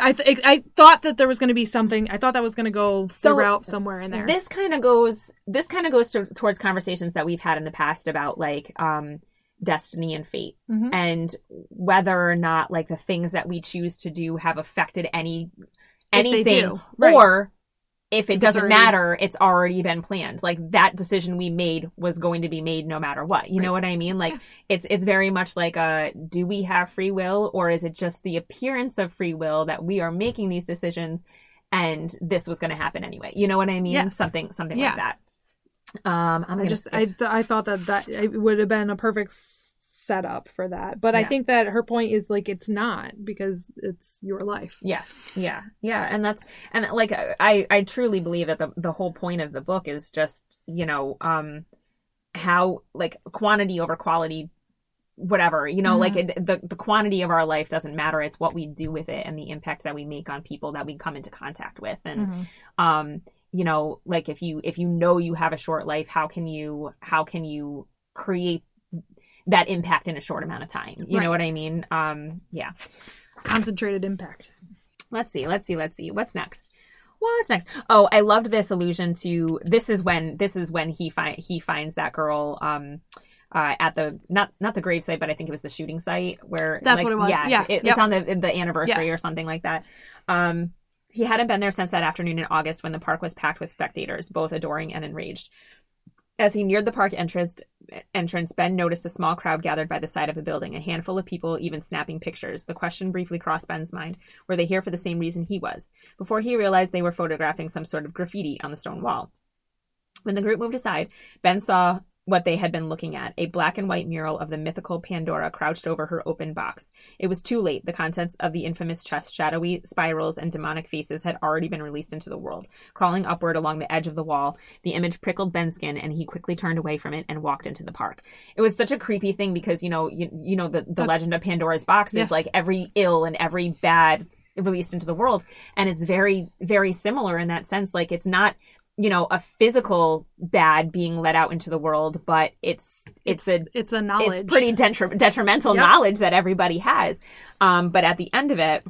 I th- I thought that there was going to be something. I thought that was going to go So, throughout somewhere in there. this kind of goes this kind of goes to, towards conversations that we've had in the past about like um destiny and fate Mhm. and whether or not like the things that we choose to do have affected any anything do, right. or if it doesn't matter it's already been planned. Like that decision we made was going to be made no matter what. You know what i mean? Like it's it's very much like uh do we have free will or is it just the appearance of free will that we are making these decisions and this was going to happen anyway? You know what i mean? Yes. something something Yeah. like that. Um i'm I just skip- I th- I thought that that it would have been a perfect setup for that, but I think that her point is like it's not because it's your life. Yes, yeah, yeah, and that's and like I I truly believe that the the whole point of the book is just you know um how like quantity over quality whatever you know Mhm. like it, the the quantity of our life doesn't matter. It's what we do with it and the impact that we make on people that we come into contact with. And Mhm. um you know like if you if you know you have a short life how can you how can you create that impact in a short amount of time you Right. know what i mean um yeah Concentrated impact. let's see let's see let's see what's next what's next oh i loved this allusion to this is when this is when he find he finds that girl um uh, at the not not the grave site, but I think it was the shooting site where That's like, what it was. Yeah, Yeah. it- Yep. it's on the the anniversary or something like that. Um, he hadn't been there since that afternoon in August when the park was packed with spectators, both adoring and enraged. As he neared the park entrance, entrance, Ben noticed a small crowd gathered by the side of a building, a handful of people even snapping pictures. The question briefly crossed Ben's mind were they here for the same reason he was? Before he realized they were photographing some sort of graffiti on the stone wall. When the group moved aside, Ben saw what they had been looking at a black and white mural of the mythical Pandora crouched over her open box. It was too late. The contents of the infamous chest, shadowy spirals, and demonic faces had already been released into the world. Crawling upward along the edge of the wall, the image prickled Ben's skin, and he quickly turned away from it and walked into the park. It was such a creepy thing because you know you, you know the, the That's- legend of Pandora's box is like every ill and every bad released into the world, and it's very very similar in that sense. Like it's not you know a physical bad being let out into the world but it's it's, a it's a knowledge. it's pretty detri- detrimental Yep. knowledge that everybody has um but at the end of it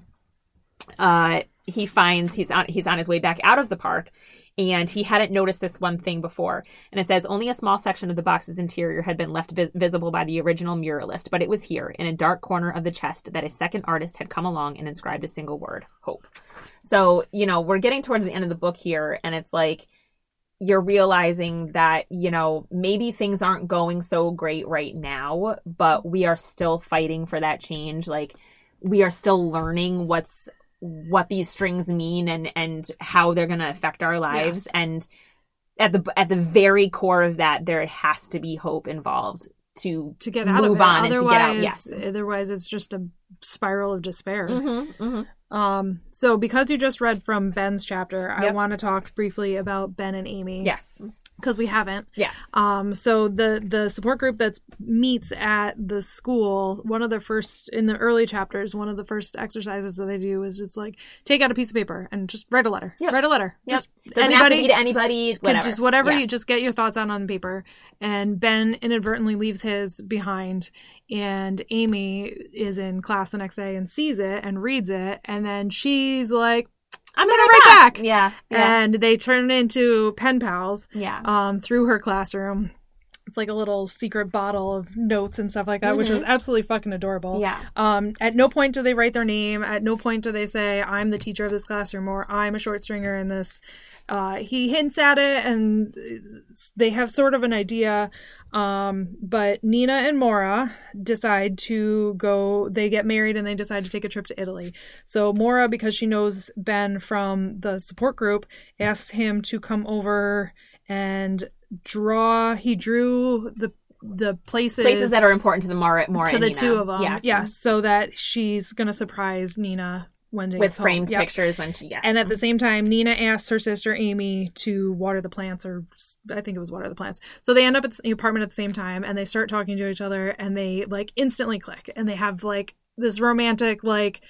uh he finds he's on he's on his way back out of the park and he hadn't noticed this one thing before and it says only a small section of the box's interior had been left vis- visible by the original muralist but it was here in a dark corner of the chest that a second artist had come along and inscribed a single word hope so you know we're getting towards the end of the book here and it's like you're realizing that you know maybe things aren't going so great right now but we are still fighting for that change. Like we are still learning what's what these strings mean and and how they're going to affect our lives. Yes. and at the at the very core of that there has to be hope involved to to get out move of it. on and to get out, otherwise, yes. otherwise it's just a spiral of despair. Mhm, mhm. Um, so because you just read from Ben's chapter, I want to talk briefly about Ben and Amie. yes because we haven't. yes Um, so the the support group that meets at the school, one of the first in the early chapters, one of the first exercises that they do is just like take out a piece of paper and just write a letter. Yep. Write a letter. Yep. Just Doesn't anybody to anybody whatever just whatever you just get your thoughts out on the paper. And Ben inadvertently leaves his behind, and Amie is in class the next day and sees it and reads it, and then she's like, i'm gonna gonna write write back. yeah yeah and they turn into pen pals yeah um, through her classroom. It's like a little secret bottle of notes and stuff like that, which was absolutely fucking adorable. Yeah. Um, at no point do they write their name. At no point do they say, I'm the teacher of this classroom or I'm a short stringer in this. Uh, he hints at it and they have sort of an idea. Um, but Nina and Maura decide to go, they get married and they decide to take a trip to Italy. So Maura, because she knows Ben from the support group, asks him to come over and draw. He drew the the places Places that are important to the Maura, Maura to the Nina. two of them. Yes. Yes, so that she's gonna surprise Nina when they With framed Yep. pictures when she, yes. And at the same time, Nina asks her sister Amie to water the plants, or I think it was water the plants. So they end up at the apartment at the same time, and they start talking to each other, and they like instantly click, and they have like this romantic like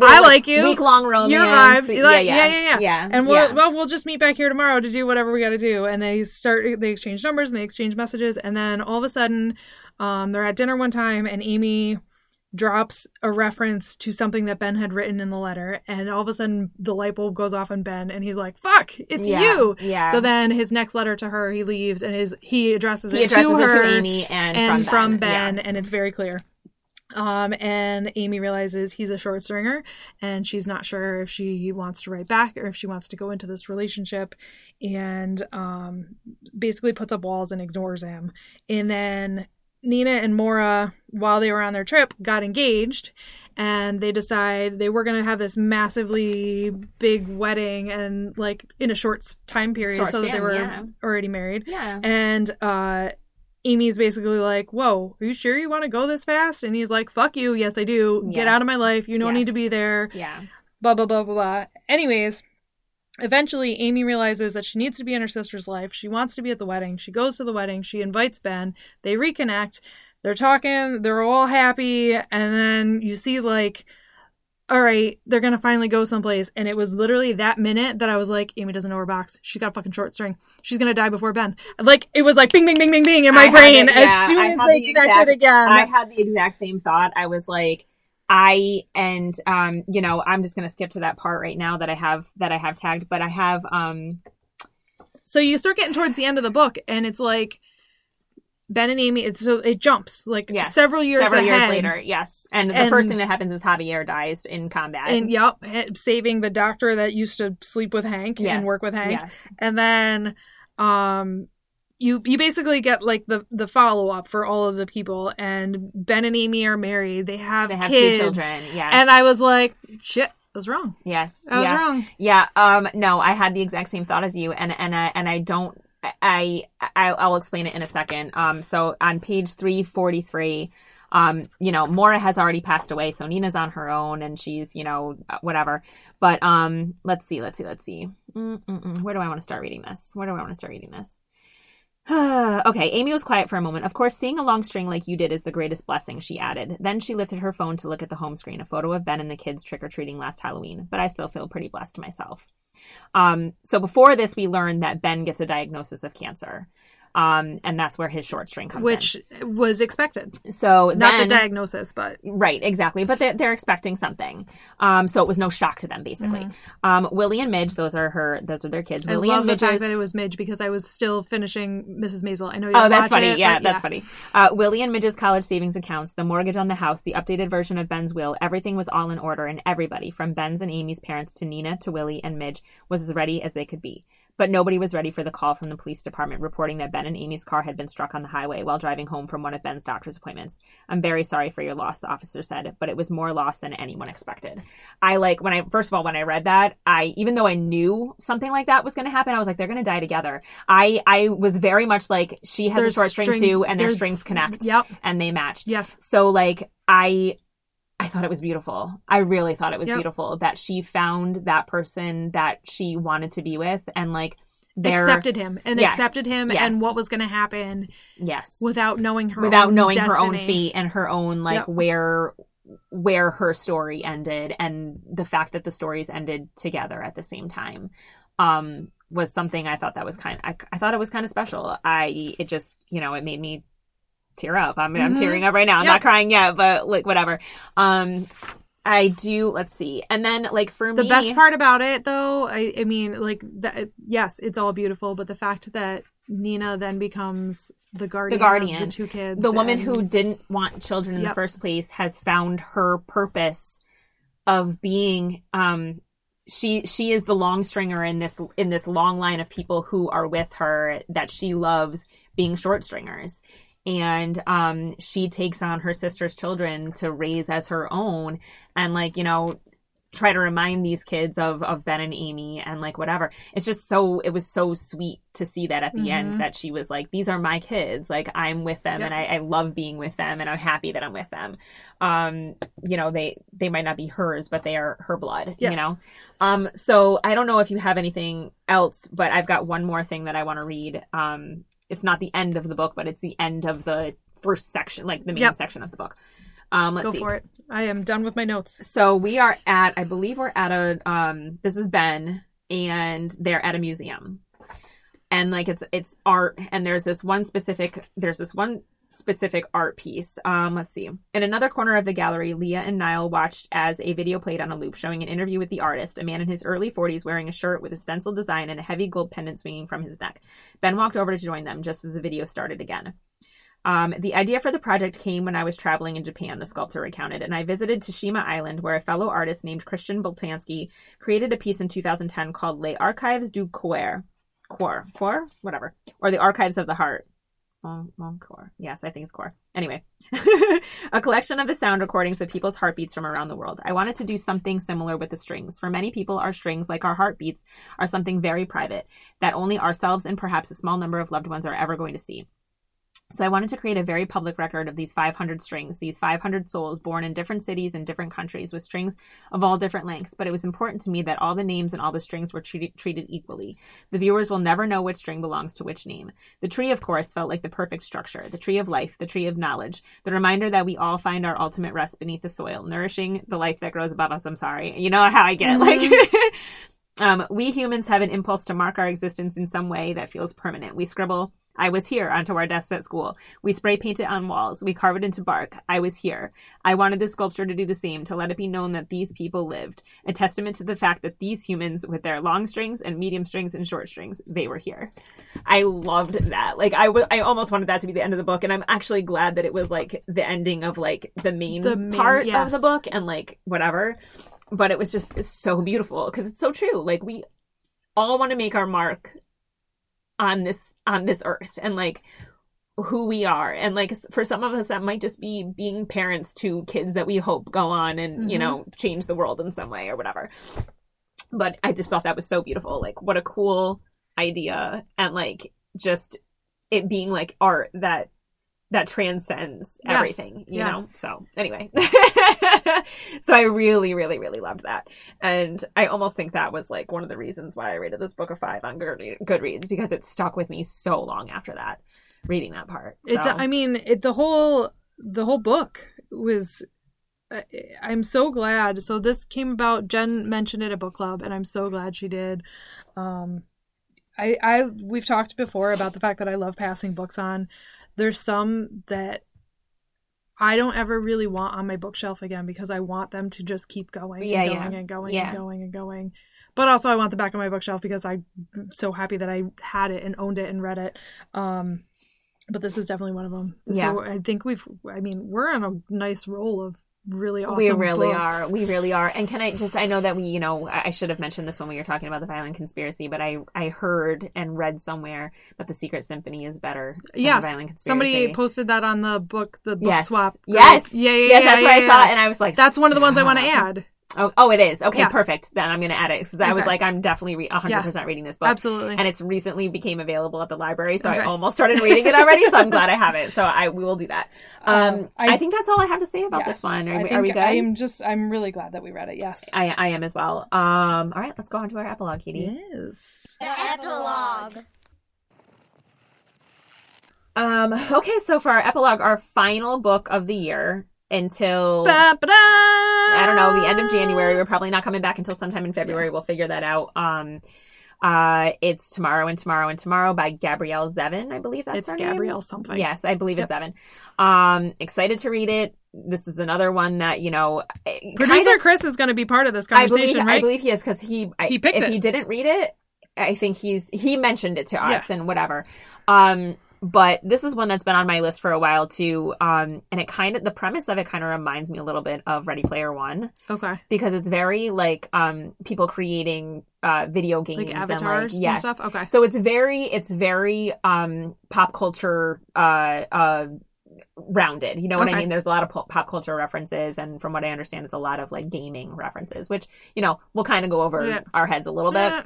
I like you. Week long romance. Your vibes. You Yeah, like- yeah, yeah, yeah, yeah. yeah. and we'll yeah. well we'll just meet back here tomorrow to do whatever we got to do and they start they exchange numbers and they exchange messages and then all of a sudden um they're at dinner one time and amie drops a reference to something that ben had written in the letter and all of a sudden the light bulb goes off on ben and he's like fuck it's Yeah, you yeah. so then his next letter to her he leaves and his he addresses he it addresses to it her to Amie and, and from from Ben. Ben, Yes. and it's very clear. Um, and Amie realizes he's a short stringer, and she's not sure if she wants to write back or if she wants to go into this relationship, and um, basically puts up walls and ignores him. And then Nina and Maura, while they were on their trip, got engaged, and they decide they were going to have this massively big wedding and like in a short time period, Short so that they were yeah. already married. yeah. And uh Amie's basically like, Whoa, are you sure you want to go this fast? And he's like, Fuck you, yes I do. Get out of my life. You don't Yes. need to be there. Yeah. Blah blah blah blah blah. Anyways, eventually Amie realizes that she needs to be in her sister's life. She wants to be at the wedding. She goes to the wedding, she invites Ben, they reconnect, they're talking, they're all happy, and then you see like all right, they're gonna finally go someplace. And it was literally that minute that I was like, Amie doesn't know her box. She's got a fucking short string. She's gonna die before Ben. Like it was like bing, bing, bing, bing, bing in my I brain it, as yeah. soon as they the connected exact- again. I had the exact same thought. I was like, I and um, you know, I'm just gonna skip to that part right now that I have that I have tagged, but I have um so you start getting towards the end of the book, and it's like Ben and Amie. It's so it jumps like Yes. several years several ahead. years later, yes. And the And- first thing that happens is Javier dies in combat. And yep, saving the doctor that used to sleep with Hank Yes, and work with Hank. Yes. and then um you you basically get like the the follow up for all of the people and Ben and Amie are married they have, They have kids two children. Yes. and I was like shit I was wrong yes. I was yeah. wrong Yeah. Um. No, I had the exact same thought as you, and and I and I don't. I, I I'll explain it in a second. Um. So on page three forty three. Um, you know, Maura has already passed away, so Nina's on her own, and she's, you know, whatever. But um, let's see, let's see, let's see. Mm-mm-mm. Where do I want to start reading this? Where do I want to start reading this? okay, Amie was quiet for a moment. Of course, seeing a long string like you did is the greatest blessing, she added. Then she lifted her phone to look at the home screen, a photo of Ben and the kids trick or treating last Halloween. But I still feel pretty blessed myself. Um, so before this, we learned that Ben gets a diagnosis of cancer. Um, and that's where his short string comes which was expected. So not then, the diagnosis but Right, exactly. But they're, they're expecting something. Um, so it was no shock to them, basically. Um, Willie and Midge, those are her, those are their kids. Mm-hmm. I Willie love and the fact that it was Midge because I was still finishing Mrs. Maisel I know you Oh, that's funny. it, yeah, that's funny. Uh, Willie and Midge's college savings accounts, the mortgage on the house, the updated version of Ben's will, everything was all in order, and everybody, from Ben's and Amie's parents to Nina to Willie and Midge, was as ready as they could be. But nobody was ready for the call from the police department reporting that Ben and Amie's car had been struck on the highway while driving home from one of Ben's doctor's appointments. I'm very sorry for your loss, the officer said, but it was more loss than anyone expected. I like when I first of all when I read that, I even though I knew something like that was going to happen, I was like they're going to die together. I I was very much like she has There's a short string, string- too and their strings connect yep and they match. yes So like I I thought it was beautiful. I really thought it was Yep. beautiful that she found that person that she wanted to be with and like they're accepted him and Yes, accepted him yes. and what was going to happen yes. without knowing her Without knowing her own destiny. fate and her own like Yep. where where her story ended and the fact that the stories ended together at the same time um was something I thought that was kind I, I thought it was kind of special. I it just, you know, it made me tear up. I'm I'm Mhm. tearing up right now. I'm Yep. not crying yet, but like whatever. Um I do let's see. And then like for the me best part about it though i, I mean like that yes it's all beautiful but the fact that Nina then becomes the guardian, The guardian. of the two kids. the woman who didn't want children in the first place has found her purpose of being um she she is the long stringer in this in this long line of people who are with her that she loves being short stringers and um she takes on her sister's children to raise as her own and like you know try to remind these kids of of Ben and Amie and like whatever. It's just so it was so sweet to see that at the Mhm. end that she was like, These are my kids. Like I'm with them Yep. and I, I love being with them and I'm happy that I'm with them. Um, you know, they they might not be hers, but they are her blood, you know? Um, so I don't know if you have anything else, but I've got one more thing that I want to read. Um, it's not the end of the book, but it's the end of the first section, like the main Yep. section of the book. Um, let's Go see. for it. I am done with my notes. So we are at, I believe we're at a, um, this is Ben, and they're at a museum, and like it's it's art, and there's this one specific, there's this one specific art piece. Um, let's see. In another corner of the gallery, Leah and Niall watched as a video played on a loop showing an interview with the artist, a man in his early 40s wearing a shirt with a stencil design and a heavy gold pendant swinging from his neck. Ben walked over to join them just as the video started again. Um, the idea for the project came when I was traveling in Japan, the sculptor recounted, and I visited Toshima Island, where a fellow artist named Christian Boltanski created a piece in 2010 called Les Archives du Coeur. Coeur. Coeur? Whatever. Or the Archives of the Heart. Oh, well, core. Yes, I think it's core. Anyway, a collection of the sound recordings of people's heartbeats from around the world. I wanted to do something similar with the strings. For many people, our strings, like our heartbeats, are something very private that only ourselves and perhaps a small number of loved ones are ever going to see. So I wanted to create a very public record of these 500 strings, these 500 souls born in different cities and different countries with strings of all different lengths. But it was important to me that all the names and all the strings were treated, treated equally. The viewers will never know which string belongs to which name. The tree, of course, felt like the perfect structure. The tree of life, the tree of knowledge, the reminder that we all find our ultimate rest beneath the soil, nourishing the life that grows above us. I'm sorry. You know how I get mm-hmm. like. Um, we humans have an impulse to mark our existence in some way that feels permanent. We scribble, I was here, onto our desks at school. We spray paint it on walls. We carve it into bark. I was here. I wanted this sculpture to do the same, to let it be known that these people lived. A testament to the fact that these humans, with their long strings and medium strings and short strings, they were here. I loved that. Like, I I almost wanted that to be the end of the book, and I'm actually glad that it was like the ending of like the main, The main- part yes. of the book and like whatever but it was just so beautiful because it's so true. Like we all want to make our mark on this on this earth and like who we are. And like for some of us that might just be being parents to kids that we hope go on and you Mhm. know change the world in some way or whatever. But i just thought that was so beautiful. Like what a cool idea. And like just it being like art that that transcends Yes. everything you Yeah. know so anyway so i really really really loved that and i almost think that was like one of the reasons why i rated this book a five on goodreads because it stuck with me so long after that reading that part It, I mean, it, the whole the whole book was. I- I'm so glad. So this came about. Jen mentioned it at book club, and I'm so glad she did. Um, I, I we've talked before about the fact that I love passing books on. There's some that I don't ever really want on my bookshelf again because I want them to just keep going Yeah, and yeah. going and going Yeah. and going and going. But also I want the back of my bookshelf because I'm so happy that I had it and owned it and read it. Um, but this is definitely one of them. Yeah. So I think we've. I mean, we're on a nice roll of really awesome. we really books. are we really are and can i just i know that we you know i should have mentioned this when we were talking about the violin conspiracy but i i heard and read somewhere that the secret symphony is better than Yes, the violin conspiracy somebody posted that on the book, the book yes swap. group. yes yeah, yeah, yeah. that's yeah, where yeah, i saw yeah. and i was like That's one of the ones I want to add. Oh, oh it is okay Yes. perfect then i'm gonna add it because i was like i'm definitely re- 100% reading this book Absolutely. and it's recently became available at the library so Okay. i almost started reading it already so i'm glad i have it so i we will do that um, Um, I, I- think that's all i have to say about Yes, this one are, I we- think are we good I am just. I'm really glad that we read it. Yes. I, I am as well um all right let's go on to our epilogue katie Yes. The epilogue. Um, okay, so for our epilogue, our final book of the year until! I don't know, the end of January. We're probably not coming back until sometime in February. We'll figure that out. Um uh it's Tomorrow and Tomorrow and Tomorrow by Gabrielle Zevin, I believe that's It's her name. Gabrielle something. Yes, I believe it's Zevin. Um excited to read it. This is another one that, you know, Producer kind of- Chris is going to be part of this I believe conversation, I believe he is because he He picked if it. he didn't read it, I think he's he mentioned it to us and whatever. Um, but this is one that's been on my list for a while too. Um, and it kind of the premise of it kind of reminds me a little bit of Ready Player One Okay. because it's very like um people creating uh video games Like and avatars and, yes. stuff. Okay. So it's very it's very um pop culture uh uh rounded. You know what I mean? There's a lot of pop, pop culture references and from what I understand it's a lot of like gaming references, which, you know, we'll kind of go over Yeah. our heads a little bit. Yeah.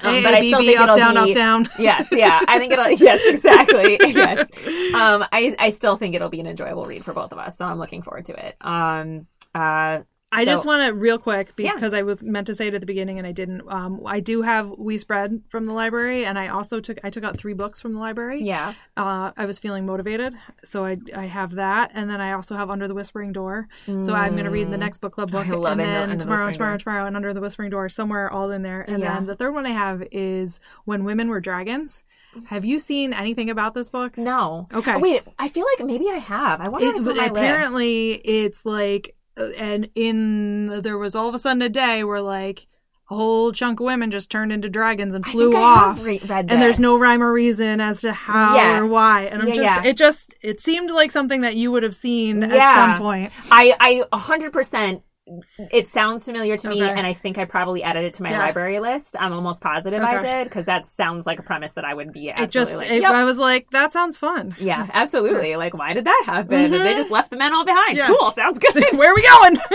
Um, A, but I still think up, it'll down, be up, down. Yes, yeah. I think it'll yes, exactly. yes. Um I I still think it'll be an enjoyable read for both of us. So I'm looking forward to it. Um uh I So- just want to real quick Yeah. because I was meant to say it at the beginning and I didn't. Um, I do have We Spread from the library, and I also took I took out three books from the library. yeah. Uh, I was feeling motivated, so I I have that, and then I also have Under the Whispering Door. So I'm going to read the next book club book, Mm. I love and it, then tomorrow, Whispering tomorrow, Door. tomorrow, and Under the Whispering Door, somewhere all in there. And Yeah. then the third one I have is When Women Were Dragons. Have you seen anything about this book? No. Okay. Wait, I feel like maybe I have. I wonder if It, it's on my list. apparently it's like and in there was all of a sudden a day where like a whole chunk of women just turned into dragons and flew think I have off re- and there's no rhyme or reason as to how Yes. or why and i'm Yeah, just yeah. it just it seemed like something that you would have seen at some point I I a hundred percent. It sounds familiar to me, Okay. and I think I probably added it to my Yeah. library list. I'm almost positive I did because that sounds like a premise that I would be it absolutely just like. it, yep. i was like that sounds fun yeah, absolutely. Like, why did that happen? Mhm. They just left the men all behind. Yeah. Cool, sounds good. where are we going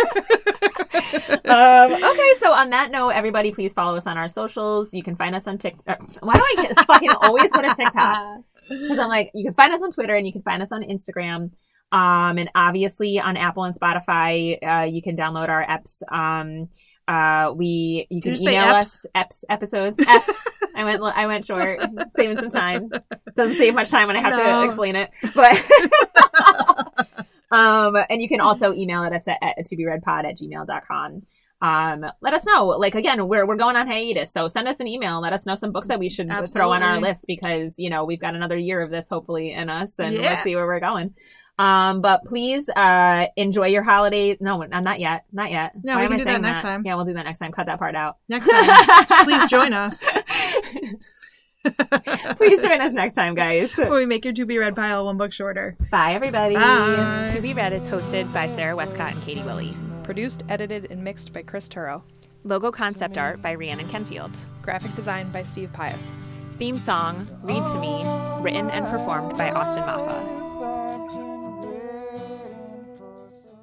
um, okay, so on that note, everybody, please follow us on our socials. You can find us on TikTok. Why do I get fucking always go to TikTok? Because I'm like, you can find us on Twitter and you can find us on Instagram. Um, and obviously on Apple and Spotify, uh, you can download our eps. Um, uh, we you can you email us eps episodes. Eps. I went I went short, saving some time. Doesn't save much time when I have No. to explain it, but. um, and you can also email at us at, at to be read pod at gmail.com. Um, let us know. Like again, we're we're going on hiatus, so send us an email. Let us know some books that we should throw on our list because you know we've got another year of this hopefully in us, and Yeah. let's see where we're going. Um, but please uh enjoy your holiday. No, not yet, not yet. No, Why we can do that next time. Yeah, we'll do that next time. Cut that part out. next time please join us please join us next time, guys. before we make your to be read pile one book shorter Bye, everybody. Bye. To be read is hosted by Sarah Westcott and Katie Willie. produced edited and mixed by chris turrow Logo concept art by Rhiannon Kenfield. graphic design by steve pius Theme song, Read to Me, written and performed by Austin Maffa.